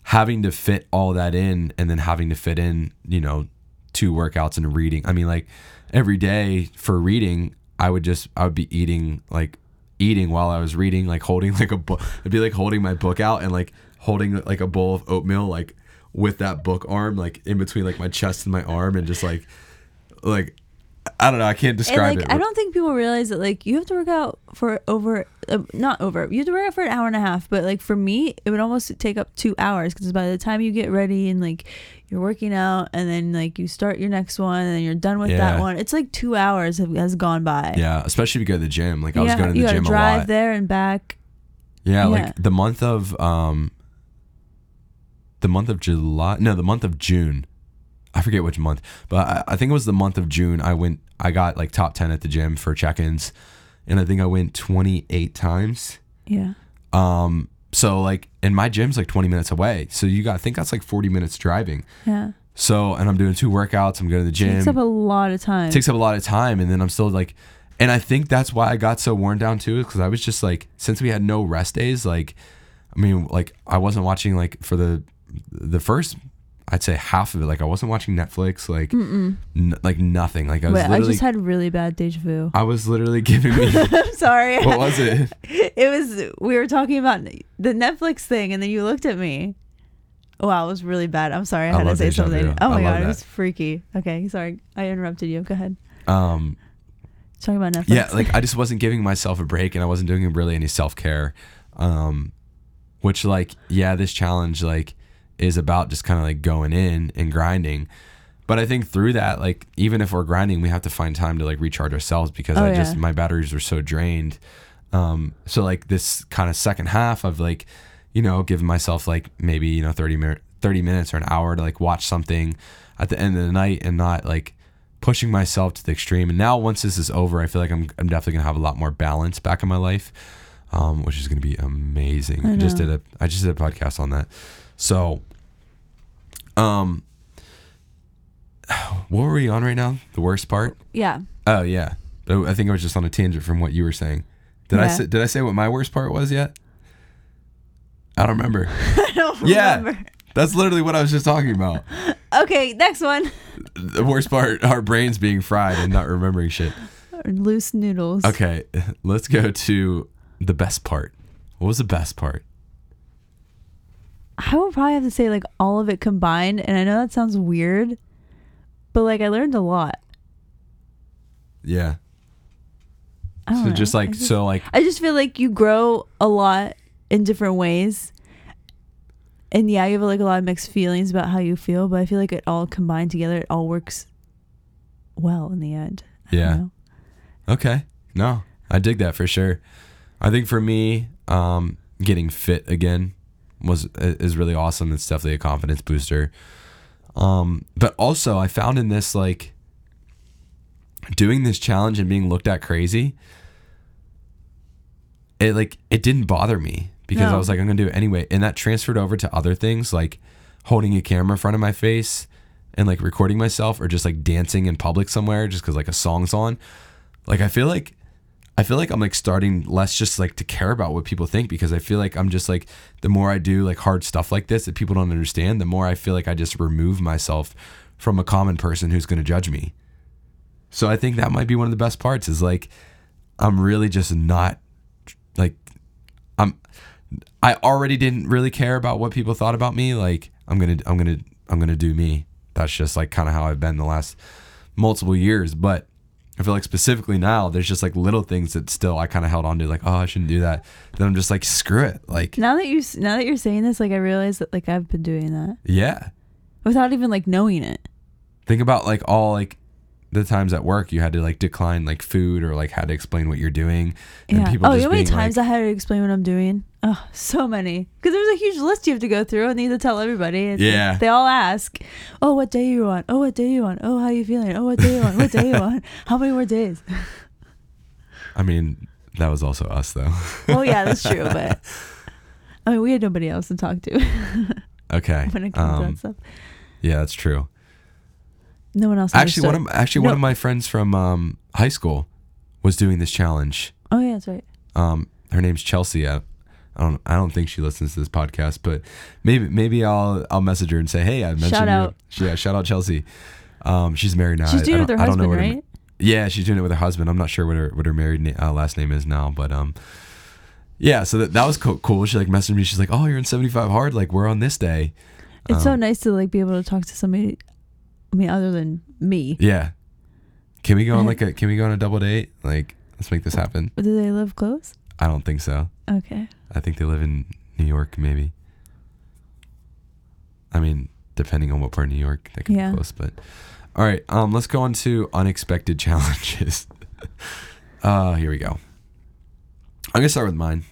having to fit all that in and then having to fit in, you know, two workouts and reading. I mean, like every day for reading, I would just, I would be eating, like eating while I was reading, like holding like a book. I'd be like holding my book out and like holding like a bowl of oatmeal, like with that book arm, like in between like my chest and my arm and just like, like, I don't know. I can't And describe like, it. I don't think people realize that like you have to work out for over, uh, not over. You have to work out for an hour and a half. But like for me, it would almost take up two hours because by the time you get ready and like you're working out and then like you start your next one and you're done with Yeah. that one, it's like two hours have, has gone by. yeah, especially if you go to the gym. Like I was going to the gym a drive there and back. Yeah, Yeah. like the month of um the month of July no, the month of June. I forget which month, but I, I think it was the month of June. I went I got like top ten at the gym for check ins and I think I went twenty eight times. Yeah. Um so like and my gym's like twenty minutes away. So you got I think that's like forty minutes driving. Yeah. So and I'm doing two workouts, I'm going to the gym. Takes up a lot of time. takes up a lot of time and then i'm still like and i think that's why i got so worn down too because i was just like since we had no rest days like i mean like i wasn't watching like for the the first i'd say half of it like i wasn't watching netflix like n- like nothing like i was Wait, I literally just had really bad deja vu. I was literally giving me I'm sorry. what was it it was we were talking about the Netflix thing, and then you looked at me. Wow, it was really bad. I'm sorry. I I had to love say deja something. vu. Oh my love god, it that. was freaky. Okay, sorry, I interrupted you. Go ahead. um Talking about Netflix. yeah like i just wasn't giving myself a break and i wasn't doing really any self-care um which like yeah this challenge like is about just kind of like going in and grinding but i think through that like even if we're grinding we have to find time to like recharge ourselves because Oh, i just yeah. my batteries are so drained um so like this kind of second half of like you know giving myself like maybe you know 30 minute 30 minutes or an hour to like watch something at the end of the night and not like pushing myself to the extreme. And now once this is over, I feel like I'm I'm definitely gonna have a lot more balance back in my life, um, which is gonna be amazing. I I just did a I just did a podcast on that. So, um, what were we on right now? The worst part? yeah. Oh yeah, I think I was just on a tangent from what you were saying. Did I say, did I say what my worst part was yet? I don't remember. I don't Yeah. remember. That's literally what I was just talking about. Okay, next one. The worst part, our brains being fried and not remembering shit. Loose noodles. Okay, let's go to the best part. What was the best part? I would probably have to say like all of it combined, and I know that sounds weird, but like I learned a lot. Yeah. I don't So know. just like just, so like I just feel like you grow a lot in different ways. And yeah, you have like a lot of mixed feelings about how you feel, but I feel like it all combined together, it all works well in the end. I Yeah. okay. No, I dig that for sure. I think for me, um, getting fit again was is really awesome. It's definitely a confidence booster. Um, but also I found in this like doing this challenge and being looked at crazy, it like it didn't bother me because I was like I'm gonna do it anyway, and that transferred over to other things like holding a camera in front of my face and like recording myself or just like dancing in public somewhere just because like a song's on. Like I feel like I feel like I'm like starting less just like to care about what people think because I feel like I'm just like the more I do like hard stuff like this that people don't understand, the more I feel like I just remove myself from a common person who's going to judge me. So I think that might be one of the best parts is like I'm really just not like I'm I already didn't really care about what people thought about me. Like I'm going to I'm going to I'm going to do me. That's just like kind of how I've been the last multiple years, but I feel like specifically now, there's just like little things that still I kind of held on to, like, oh, I shouldn't do that. Then I'm just like, screw it. Like, Now that you now that you're saying this, like I realize that like I've been doing that yeah. without even like knowing it. Think about like all like the times at work you had to like decline like food or like had to explain what you're doing. And Yeah. people oh, you know how many times like, I had to explain what I'm doing? Oh, so many. Because there's a huge list you have to go through and you have to tell everybody. It's like, Yeah. they all ask, oh, what day you on? Oh, what day you on? Oh, how are you feeling? Oh, what day you on? What day you on? How many more days? I mean, that was also us though. Oh, yeah, that's true. But I mean, we had nobody else to talk to okay. when it comes to Um, that stuff. yeah, that's true. No one else. Actually, one of actually one of my friends from um, high school was doing this challenge. Oh, yeah, that's right. Um, her name's Chelsea. I, I don't I don't think she listens to this podcast, but maybe maybe I'll I'll message her and say, hey, I mentioned Shout you. out. Yeah, shout out Chelsea. Um, she's married now. She's I- doing it with her don't- know husband, what her- right? yeah, she's doing it with her husband. I'm not sure what her what her married na- uh, last name is now, but um, yeah. So that that was co- cool. She like messaged me. She's like, oh, you're in 75 hard. Like we're on this day. It's so Um, nice to like be able to talk to somebody. I mean, other than me. Yeah. Can we go on like a can we go on a double date? Like let's make this happen. Do they live close? I don't think so. Okay. I think they live in New York, maybe. I mean, depending on what part of New York, they can Yeah. be close. But all right, um, let's go on to unexpected challenges. uh, here we go. I'm gonna start with mine.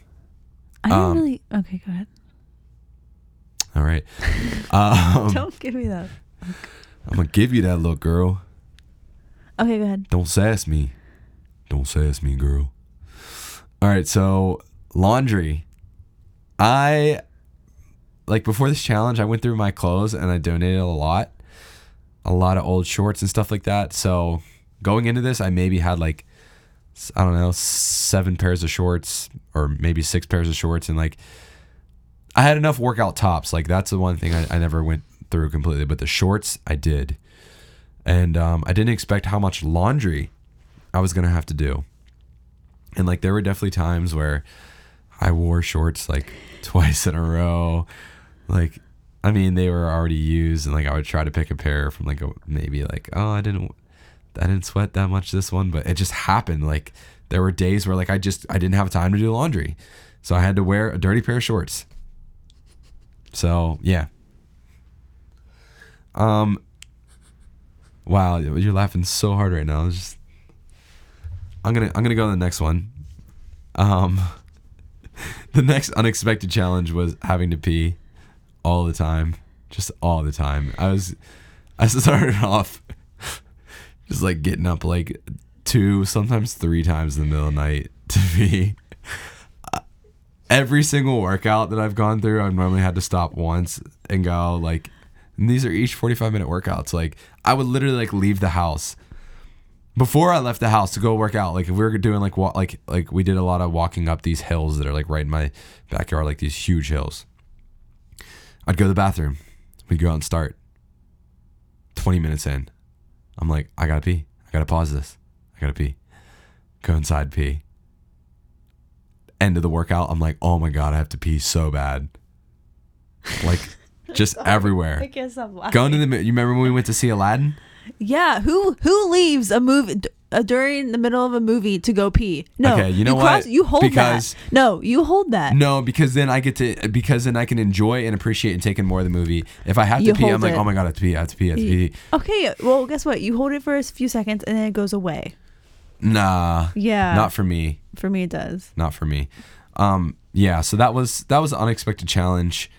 I didn't Um, really. Okay, go ahead. All right. Um, Don't give me that. I'm gonna give you that look, girl. Okay, go ahead. Don't sass me. Don't sass me, girl. All right, so laundry. I like before this challenge, I went through my clothes and I donated a lot. A lot of old shorts and stuff like that. So going into this, I maybe had like I don't know, seven pairs of shorts or maybe six pairs of shorts and like I had enough workout tops. Like that's the one thing I, I never went through completely, but the shorts I did and um, I didn't expect how much laundry I was gonna have to do. And like there were definitely times where I wore shorts like twice in a row. Like I mean they were already used and like I would try to pick a pair from like a, maybe like oh I didn't I didn't sweat that much this one, but it just happened like there were days where like I just I didn't have time to do laundry. So I had to wear a dirty pair of shorts. So, yeah. Um Wow, you're laughing so hard right now. Just I'm gonna I'm gonna go to the next one. Um, the next unexpected challenge was having to pee all the time, just all the time. I was I started off just like getting up like two, sometimes three times in the middle of the night to pee. Every single workout that I've gone through, I've normally had to stop once and go like and these are each 45 minute workouts. Like I would literally like leave the house before I left the house to go work out. Like if we were doing like wa- like like we did a lot of walking up these hills that are like right in my backyard, like these huge hills. I'd go to the bathroom. We'd go out and start. 20 minutes in, I'm like, I gotta pee. I gotta pause this. I gotta pee. Go inside, pee. End of the workout, I'm like, oh my god, I have to pee so bad. Like just everywhere. can't stop laughing. Going to the you remember when we went to see Aladdin? Yeah, who who leaves a movie uh, during the middle of a movie to go pee? No, Okay, you know cross- what? You hold Because- that. No, you hold that. No, because then I get to because then I can enjoy and appreciate and take in more of the movie. If I have to You pee, I'm like, it. oh my god, I have to pee, I have to pee, I have to pee. Okay, well, guess what? You hold it for a few seconds and then it goes away. Nah, Yeah, not for me, for me it does. not for me. Um, yeah, so that was that was an unexpected challenge.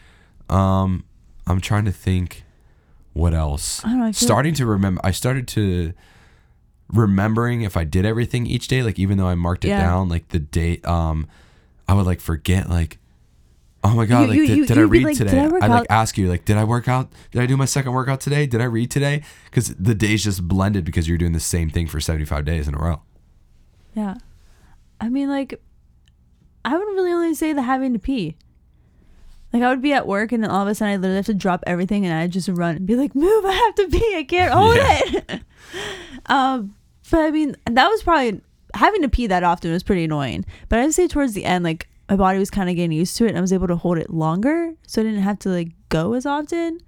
Um, I'm trying to think what else. I don't know, I Starting to remember, I started to remembering if I did everything each day, like even though I marked it Yeah. down, like the date. Um, I would like forget like. Oh my god! You- like, you- did, you- did I you'd be read like, today? "Did I work I'd like out?" ask you, like, did I work out? Did I do my second workout today? Did I read today? Because the days just blended because you're doing the same thing for 75 days in a row. Yeah, I mean, like, I would really only say the having to pee. Like I would be at work and then all of a sudden I literally have to drop everything and I just run and be like, "Move! I have to pee! I can't hold Yeah. it." um, but I mean, that was probably having to pee that often was pretty annoying. But I'd say towards the end, like my body was kind of getting used to it and I was able to hold it longer, so I didn't have to like go as often.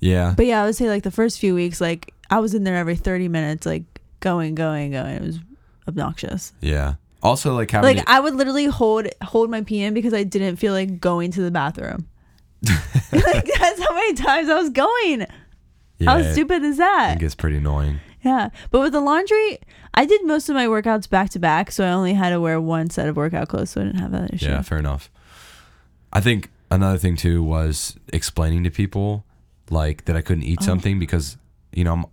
Yeah. But yeah, I would say like the first few weeks, like I was in there every thirty minutes, like going, going, going. It was obnoxious. Yeah. Also, like having Like to- I would literally hold hold my pee in because I didn't feel like going to the bathroom. like that's how many times I was going. yeah, how stupid is that? It that? gets pretty annoying. Yeah. But with the laundry, I did most of my workouts back to back, so I only had to wear one set of workout clothes, so I didn't have that issue. Yeah, fair enough. I think another thing too was explaining to people like that I couldn't eat Oh. something because you know, I'm,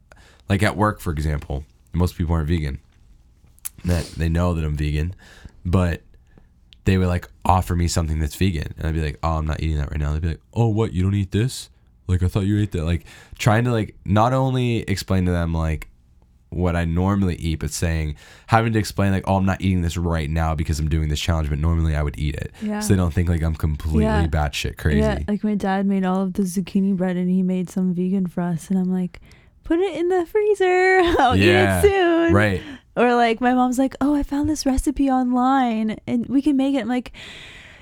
like at work for example, most people aren't vegan. That they know that I'm vegan, but they would like offer me something that's vegan, and I'd be like, "Oh, I'm not eating that right now." They'd be like, "Oh, what? You don't eat this? Like I thought you ate that." Like trying to like not only explain to them like what I normally eat, but saying having to explain like, "Oh, I'm not eating this right now because I'm doing this challenge, but normally I would eat it." Yeah. So they don't think like I'm completely Yeah. batshit crazy. Yeah, like my dad made all of the zucchini bread and he made some vegan for us, and I'm like, put it in the freezer. I'll Yeah, eat it soon. Right. Or like my mom's like, oh, I found this recipe online and we can make it. I'm like,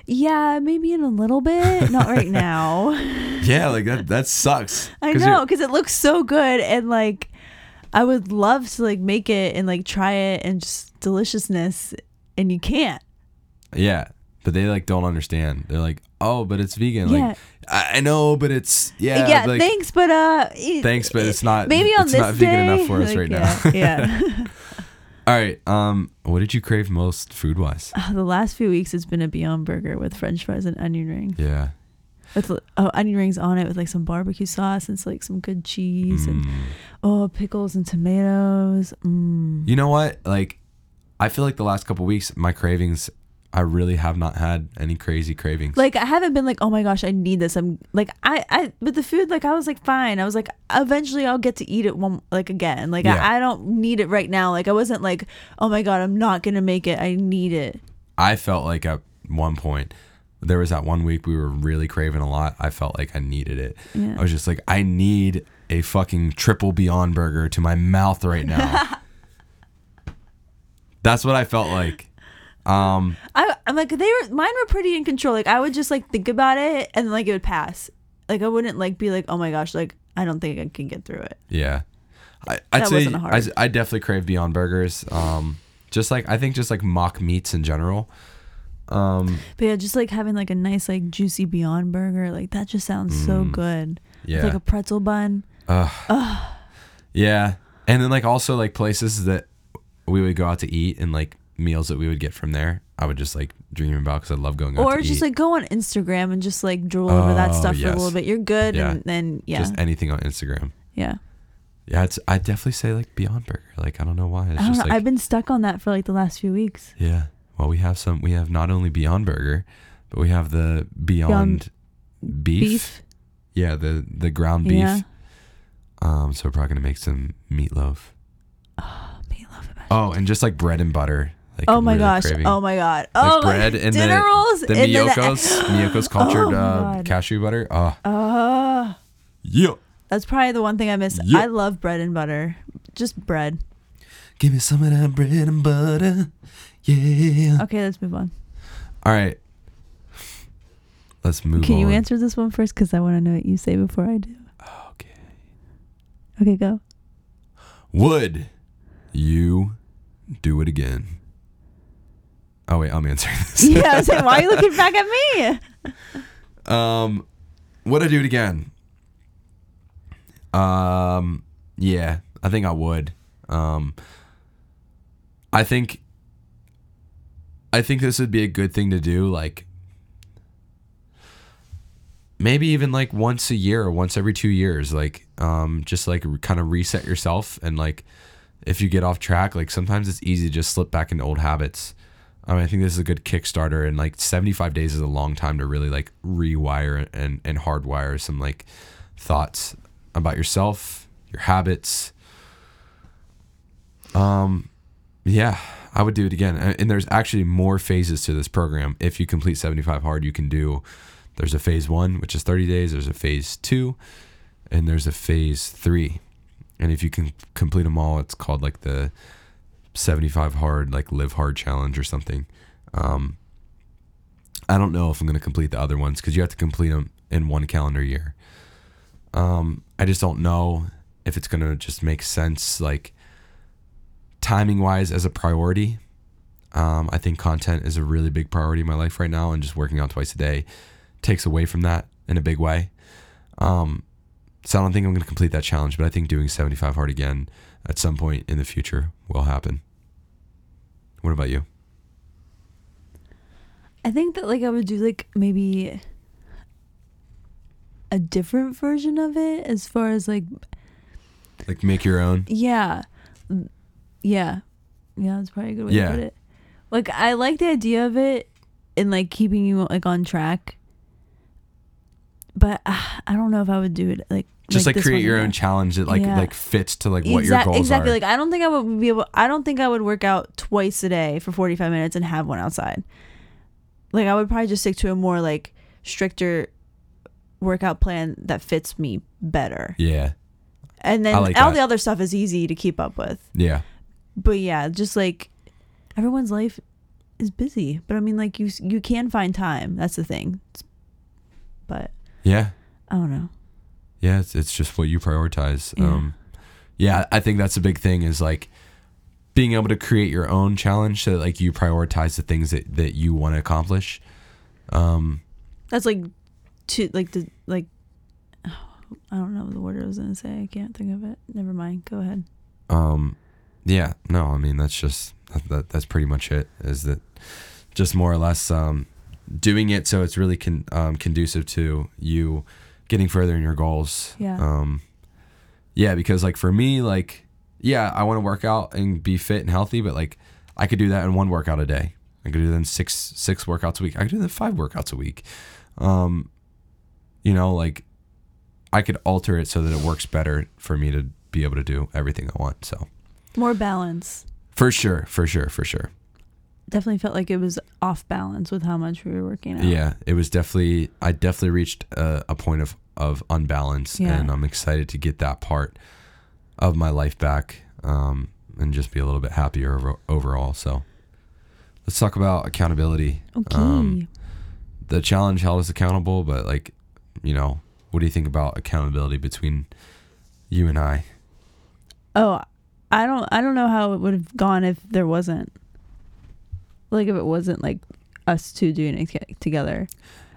yeah, maybe in a little bit, not right now. Yeah, like that that sucks. I know because it looks so good and like I would love to like make it and like try it and just deliciousness, and you can't. Yeah, but they like don't understand. They're like, oh, but it's vegan. Yeah. Like I, I know, but it's yeah. Yeah, like, thanks, but uh, it- Thanks, but it's not- Maybe on it's this not vegan day, enough for us like, right yeah, now. yeah. All right. Um, what did you crave most food wise? Uh, the last few weeks, it's been a Beyond Burger with French fries and onion rings. Yeah. With oh, onion rings on it with like some barbecue sauce and like some good cheese and Mm. oh pickles and tomatoes. Mm. You know what? Like, I feel like the last couple weeks, my cravings, I really have not had any crazy cravings. Like I haven't been like, oh my gosh, I need this. I'm like, I, I, but the food, like I was like, fine. I was like, eventually I'll get to eat it one, like again. Like Yeah. I, I don't need it right now. Like I wasn't like, oh my god, I'm not gonna make it. I need it. I felt like at one point, there was that one week we were really craving a lot. I felt like I needed it. Yeah. I was just like, I need a fucking triple Beyond Burger to my mouth right now. That's what I felt like. Um, I, I'm like, they were, mine were pretty in control. Like I would just like think about it and like it would pass. Like I wouldn't like be like, oh my gosh, like I don't think I can get through it. yeah, I, I'd That say. I, I definitely crave Beyond Burgers. Um, just like I think just like mock meats in general. Um, But yeah, just like having like a nice like juicy Beyond Burger, like that just sounds so Mm. good. yeah. With like a pretzel bun. Ugh. Yeah. And then like also like places that we would go out to eat and like meals that we would get from there. I would just like dream about because I love going or just eat. like go on Instagram and just like drool over that Oh, stuff for a little bit. You're good, Yeah. and then yeah, just anything on Instagram. yeah. Yeah, it's I definitely say like Beyond Burger. Like I don't know why. It's I don't just know. like I've been stuck on that for like the last few weeks. yeah. Well, we have some. We have not only Beyond Burger, but we have the Beyond, beef. Beef. Yeah, the the ground beef. Yeah. Um, so we're probably gonna make some meatloaf. Oh meatloaf and Oh, and just like bread and butter. Like Oh my really gosh! craving. Oh my god! Like Oh my bread and dinner the, rolls the and Miyoko's Miyoko's cultured Oh uh, cashew butter. Oh, Uh, yeah. that's probably the one thing I miss. Yeah. I love bread and butter. Just bread. Give me some of that bread and butter. Yeah. Okay, let's move on. All right. Let's move Can on. you answer this one first? Because I want to know what you say before I do. Okay. Okay, go. Would you do it again? Oh wait, I'm answering this. Yeah, I was why are you looking back at me? Um, would I do it again? Um, yeah, I think I would. Um, I think, I think this would be a good thing to do. Like, maybe even like once a year or once every two years. Like, um, just like kind of reset yourself and like, if you get off track, like sometimes it's easy to just slip back into old habits. I mean, I think this is a good Kickstarter, and like 75 days is a long time to really like rewire and and hardwire some like thoughts about yourself, your habits. Um, yeah, I would do it again. And, there's actually more phases to this program. If you complete 75 hard, you can do. There's a phase one, which is 30 days. There's a phase two, and there's a phase three. And if you can complete them all, it's called like the 75 hard like live hard challenge or something um i don't know if i'm going to complete the other ones because you have to complete them in one calendar year. Um i just don't know if it's going to just make sense like timing wise as a priority. Um i think content is a really big priority in my life right now and just working out twice a day takes away from that in a big way. Um so i don't think i'm going to complete that challenge but i think doing 75 hard again at some point in the future will happen. What about you? I think that like I would do like maybe a different version of it as far as like Like make your own? yeah. Yeah. Yeah, that's probably a good way Yeah. to put it. Like I like the idea of it and like keeping you like on track. But uh, I don't know if I would do it like Just like, this create your again. own challenge that like Yeah. like fits to like what your goals exactly. are. Like I don't think I would be able. I don't think I would work out twice a day for forty five minutes and have one outside. Like I would probably just stick to a more like stricter workout plan that fits me better. yeah. And then like all that. the other stuff is easy to keep up with. Yeah. But yeah, just like everyone's life is busy. But I mean, like you you can find time. That's the thing. But Yeah. I don't know. Yeah, it's, it's just what you prioritize. Yeah. Um yeah, I think that's a big thing is like being able to create your own challenge so that like you prioritize the things that, that you want to accomplish. Um, That's like, to like the like. I don't know the word I was gonna say. I can't think of it. Never mind. Go ahead. um, yeah, no, I mean that's just that, that that's pretty much it. Is that just more or less um, doing it so it's really con- um, conducive to you getting further in your goals. Yeah. Um, yeah, because like for me, like yeah, I want to work out and be fit and healthy, but like I could do that in one workout a day. I could do that in six six workouts a week. I could do that five workouts a week. Um, you know, like I could alter it so that it works better for me to be able to do everything I want. So More balance. for sure, for sure, for sure. Definitely felt like it was off balance with how much we were working out. Yeah, it was definitely. I definitely reached a, a point of of unbalance, Yeah. and I'm excited to get that part of my life back, um, and just be a little bit happier over, overall. So, let's talk about accountability. Okay. Um, the challenge held us accountable, but like, you know, what do you think about accountability between you and I? oh, I don't. I don't know how it would have gone if there wasn't. Like if it wasn't like us two doing it to- together.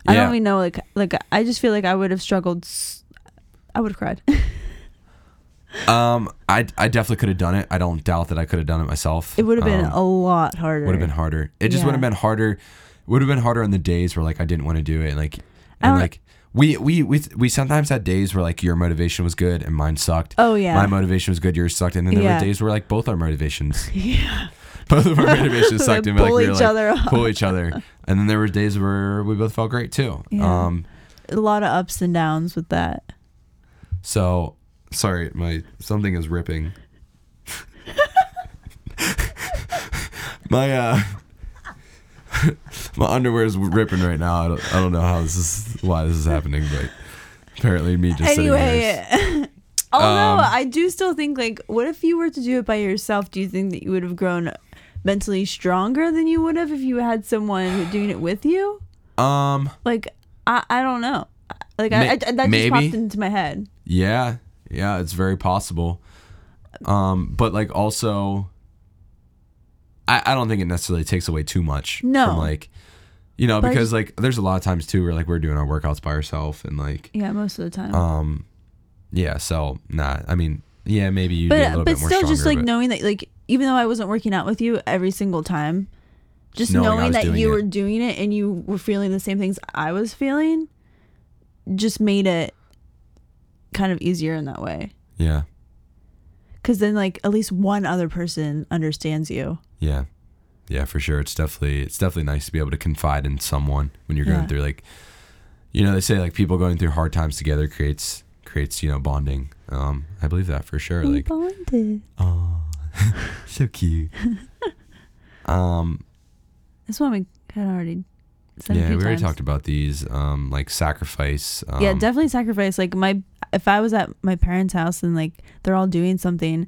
I don't even know. Like like I just feel like I would have struggled. s- I would have cried. Um, I I definitely could have done it. I don't doubt that I could have done it myself. It would have been Um, a lot harder. would have been harder. It just Yeah. would have been harder. Would have been harder on the days where like I didn't want to do it, and like and like we we we we sometimes had days where like your motivation was good and mine sucked. Oh yeah. My motivation was good, yours sucked, and then there Yeah. were days where like both our motivations, yeah. Both of our motivations sucked, Like, and like pull we each like other up. pull each other, and then there were days where we both felt great too. Yeah. Um, A lot of ups and downs with that. so sorry, my something is ripping. my uh my underwear is ripping right now. I don't, I don't know how this is why this is happening, but apparently me just sitting here. anyway. Although Um, I do still think like, what if you were to do it by yourself? Do you think that you would have grown mentally stronger than you would have if you had someone doing it with you? Um, Like I, I don't know. Like I, I, that maybe. just popped into my head. yeah, yeah, it's very possible. Um, but like also, I I don't think it necessarily takes away too much. No. from like. You know, But because just- like there's a lot of times too where like we're doing our workouts by ourselves and like Yeah, most of the time. Um, yeah. So nah. I mean, yeah, maybe a but little but bit more still, stronger. just like but knowing that like even though I wasn't working out with you every single time, just Knowing knowing, that you it. were doing it and you were feeling the same things I was feeling, just made it kind of easier in that way. yeah, Because then, like, at least one other person understands you. yeah, yeah, for sure. It's definitely it's definitely nice to be able to confide in someone when you're going Yeah. through like, you know, they say like people going through hard times together creates creates you know bonding. Um, I believe that for sure. We Like, bonded. oh, so cute. um, This one we kind of already said yeah, we already times. talked about these. Um, like sacrifice. Um, yeah, definitely sacrifice. Like my, if I was at my parents' house and like they're all doing something,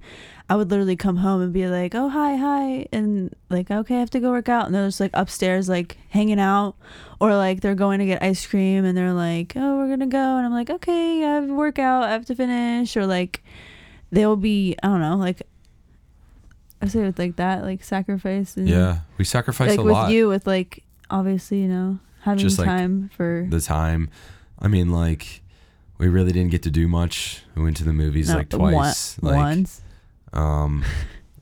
I would literally come home and be like, "Oh hi, hi," and like, "Okay, I have to go work out," and they're just like upstairs like hanging out, or like they're going to get ice cream and they're like, "Oh, we're gonna go," and I'm like, "Okay, I have a workout, I have to finish," or like they'll be, I don't know, like I say it like that, like sacrifice. And, Yeah, we sacrifice like a with lot. you, with like obviously, you know, having Just, like, time for the time. I mean, like, we really didn't get to do much. We went to the movies no, like one- twice. like, once. um,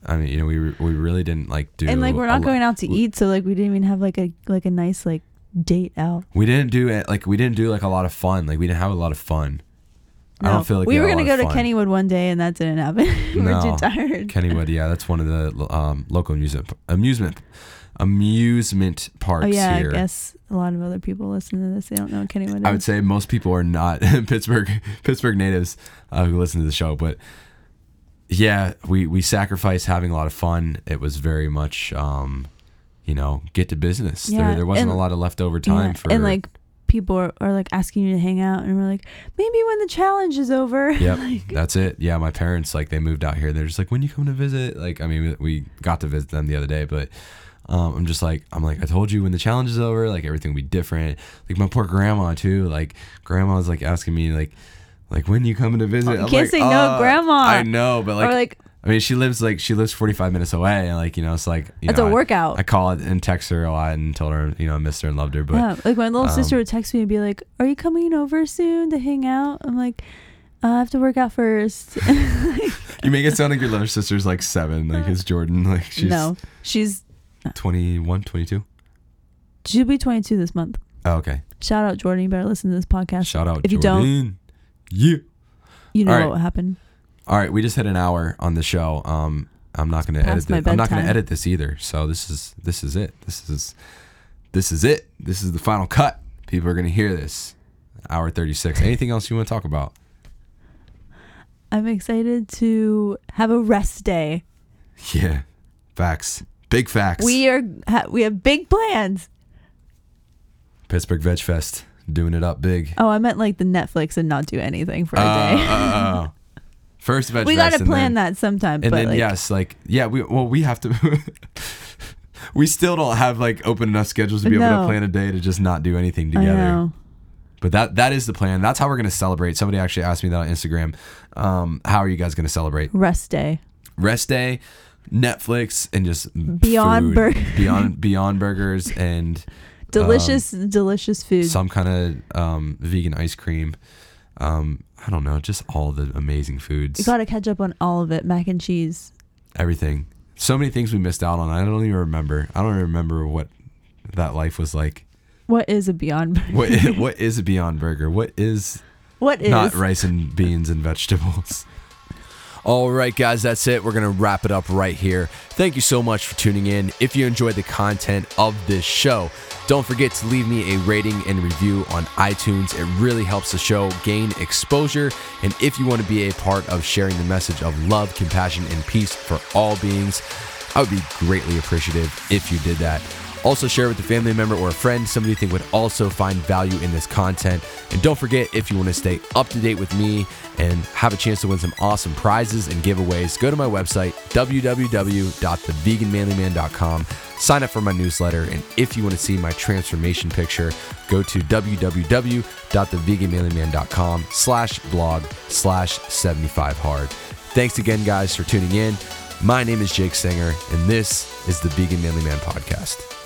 I mean, you know, we re- we really didn't like do. and like we're not going out to eat, so like we didn't even have like a like a nice like date out. We didn't do it. Like we didn't do like a lot of fun. Like we didn't have a lot of fun. I don't feel like we we, were gonna go to fun. Kennywood one day, and that didn't happen. we were No. too tired. Kennywood, yeah, that's one of the um, local amusement amusement amusement parks oh yeah, here. I guess a lot of other people listen to this. They don't know what Kennywood I would say most people are not Pittsburgh Pittsburgh natives uh, who listen to the show, but yeah, we we sacrificed having a lot of fun. It was very much, um, you know, get to business. Yeah, there, there wasn't and- a lot of leftover time Yeah, for and like people are, are like asking you to hang out, and we're like, maybe when the challenge is over. Yep, like, that's it. Yeah, my parents like they moved out here. They're just like, when you come to visit? Like, I mean, we got to visit them the other day, but um, I'm just like, I'm like, I told you when the challenge is over, like everything will be different. Like my poor grandma too. Like grandma's like asking me like, like when you coming to visit? Oh, you I'm can't like, say no, "Uh, Grandma." I know, but like, or like I mean, she lives like she lives 45 minutes away, and like you know, it's like you That's know, a I- workout. I, call it and text her a lot and told her you know I missed her and loved her, but yeah, like my little sister um, would text me and be like, "Are you coming over soon to hang out?" I'm like, "I have to work out first. you make it sound like your little sister's like seven, like is Jordan, like she's no, she's 21, 22. she'll be 22 this month. Oh, okay. Shout out Jordan. You better listen to this podcast. Shout out If you don't- Jordan. Yeah. You know right. what happened. All right, we just hit an hour on the show. Um, I'm not going to edit. This. I'm not going to edit this either. So this is this is it. This is this is it. This is the final cut. People are going to hear this. Hour 36. Anything else you want to talk about? I'm excited to have a rest day. Yeah, facts. Big facts. We are ha- we have big plans. Pittsburgh Veg Fest doing it up big. Oh, I meant like the Netflix and not do anything for a Uh, day. uh, uh. First Veg we gotta plan then- that sometime. And but then like, yes, like yeah, we well we have to. we still don't have like open enough schedules to be able to plan a day to just not do anything I together. know. But that that is the plan. That's how we're gonna celebrate. Somebody actually asked me that on Instagram. Um, how are you guys gonna celebrate? Rest day. Rest day, Netflix, and just Beyond food. Burger. Beyond Beyond Burgers, and Delicious, delicious food. Um, some kind of um, vegan ice cream. Um, I don't know, just all the amazing foods. you gotta catch up on all of it. Mac and cheese. everything. So many things we missed out on. I don't even remember. I don't even remember what that life was like. What is a Beyond Burger? What what is a Beyond Burger? What is What is? not rice and beans and vegetables? All right, guys, that's it. We're going to wrap it up right here. Thank you so much for tuning in. If you enjoyed the content of this show, don't forget to leave me a rating and review on iTunes. It really helps the show gain exposure. And if you want to be a part of sharing the message of love, compassion, and peace for all beings, I would be greatly appreciative if you did that. Also, share with a family member or a friend, somebody you think would also find value in this content. And don't forget, if you want to stay up to date with me and have a chance to win some awesome prizes and giveaways, go to my website, www.theveganmanlyman.com. Sign up for my newsletter. And if you want to see my transformation picture, go to www.theveganmanlyman.com slash blog slash 75 hard. Thanks again, guys, for tuning in. My name is Jake Singer, and this is the Vegan Manly Man Podcast.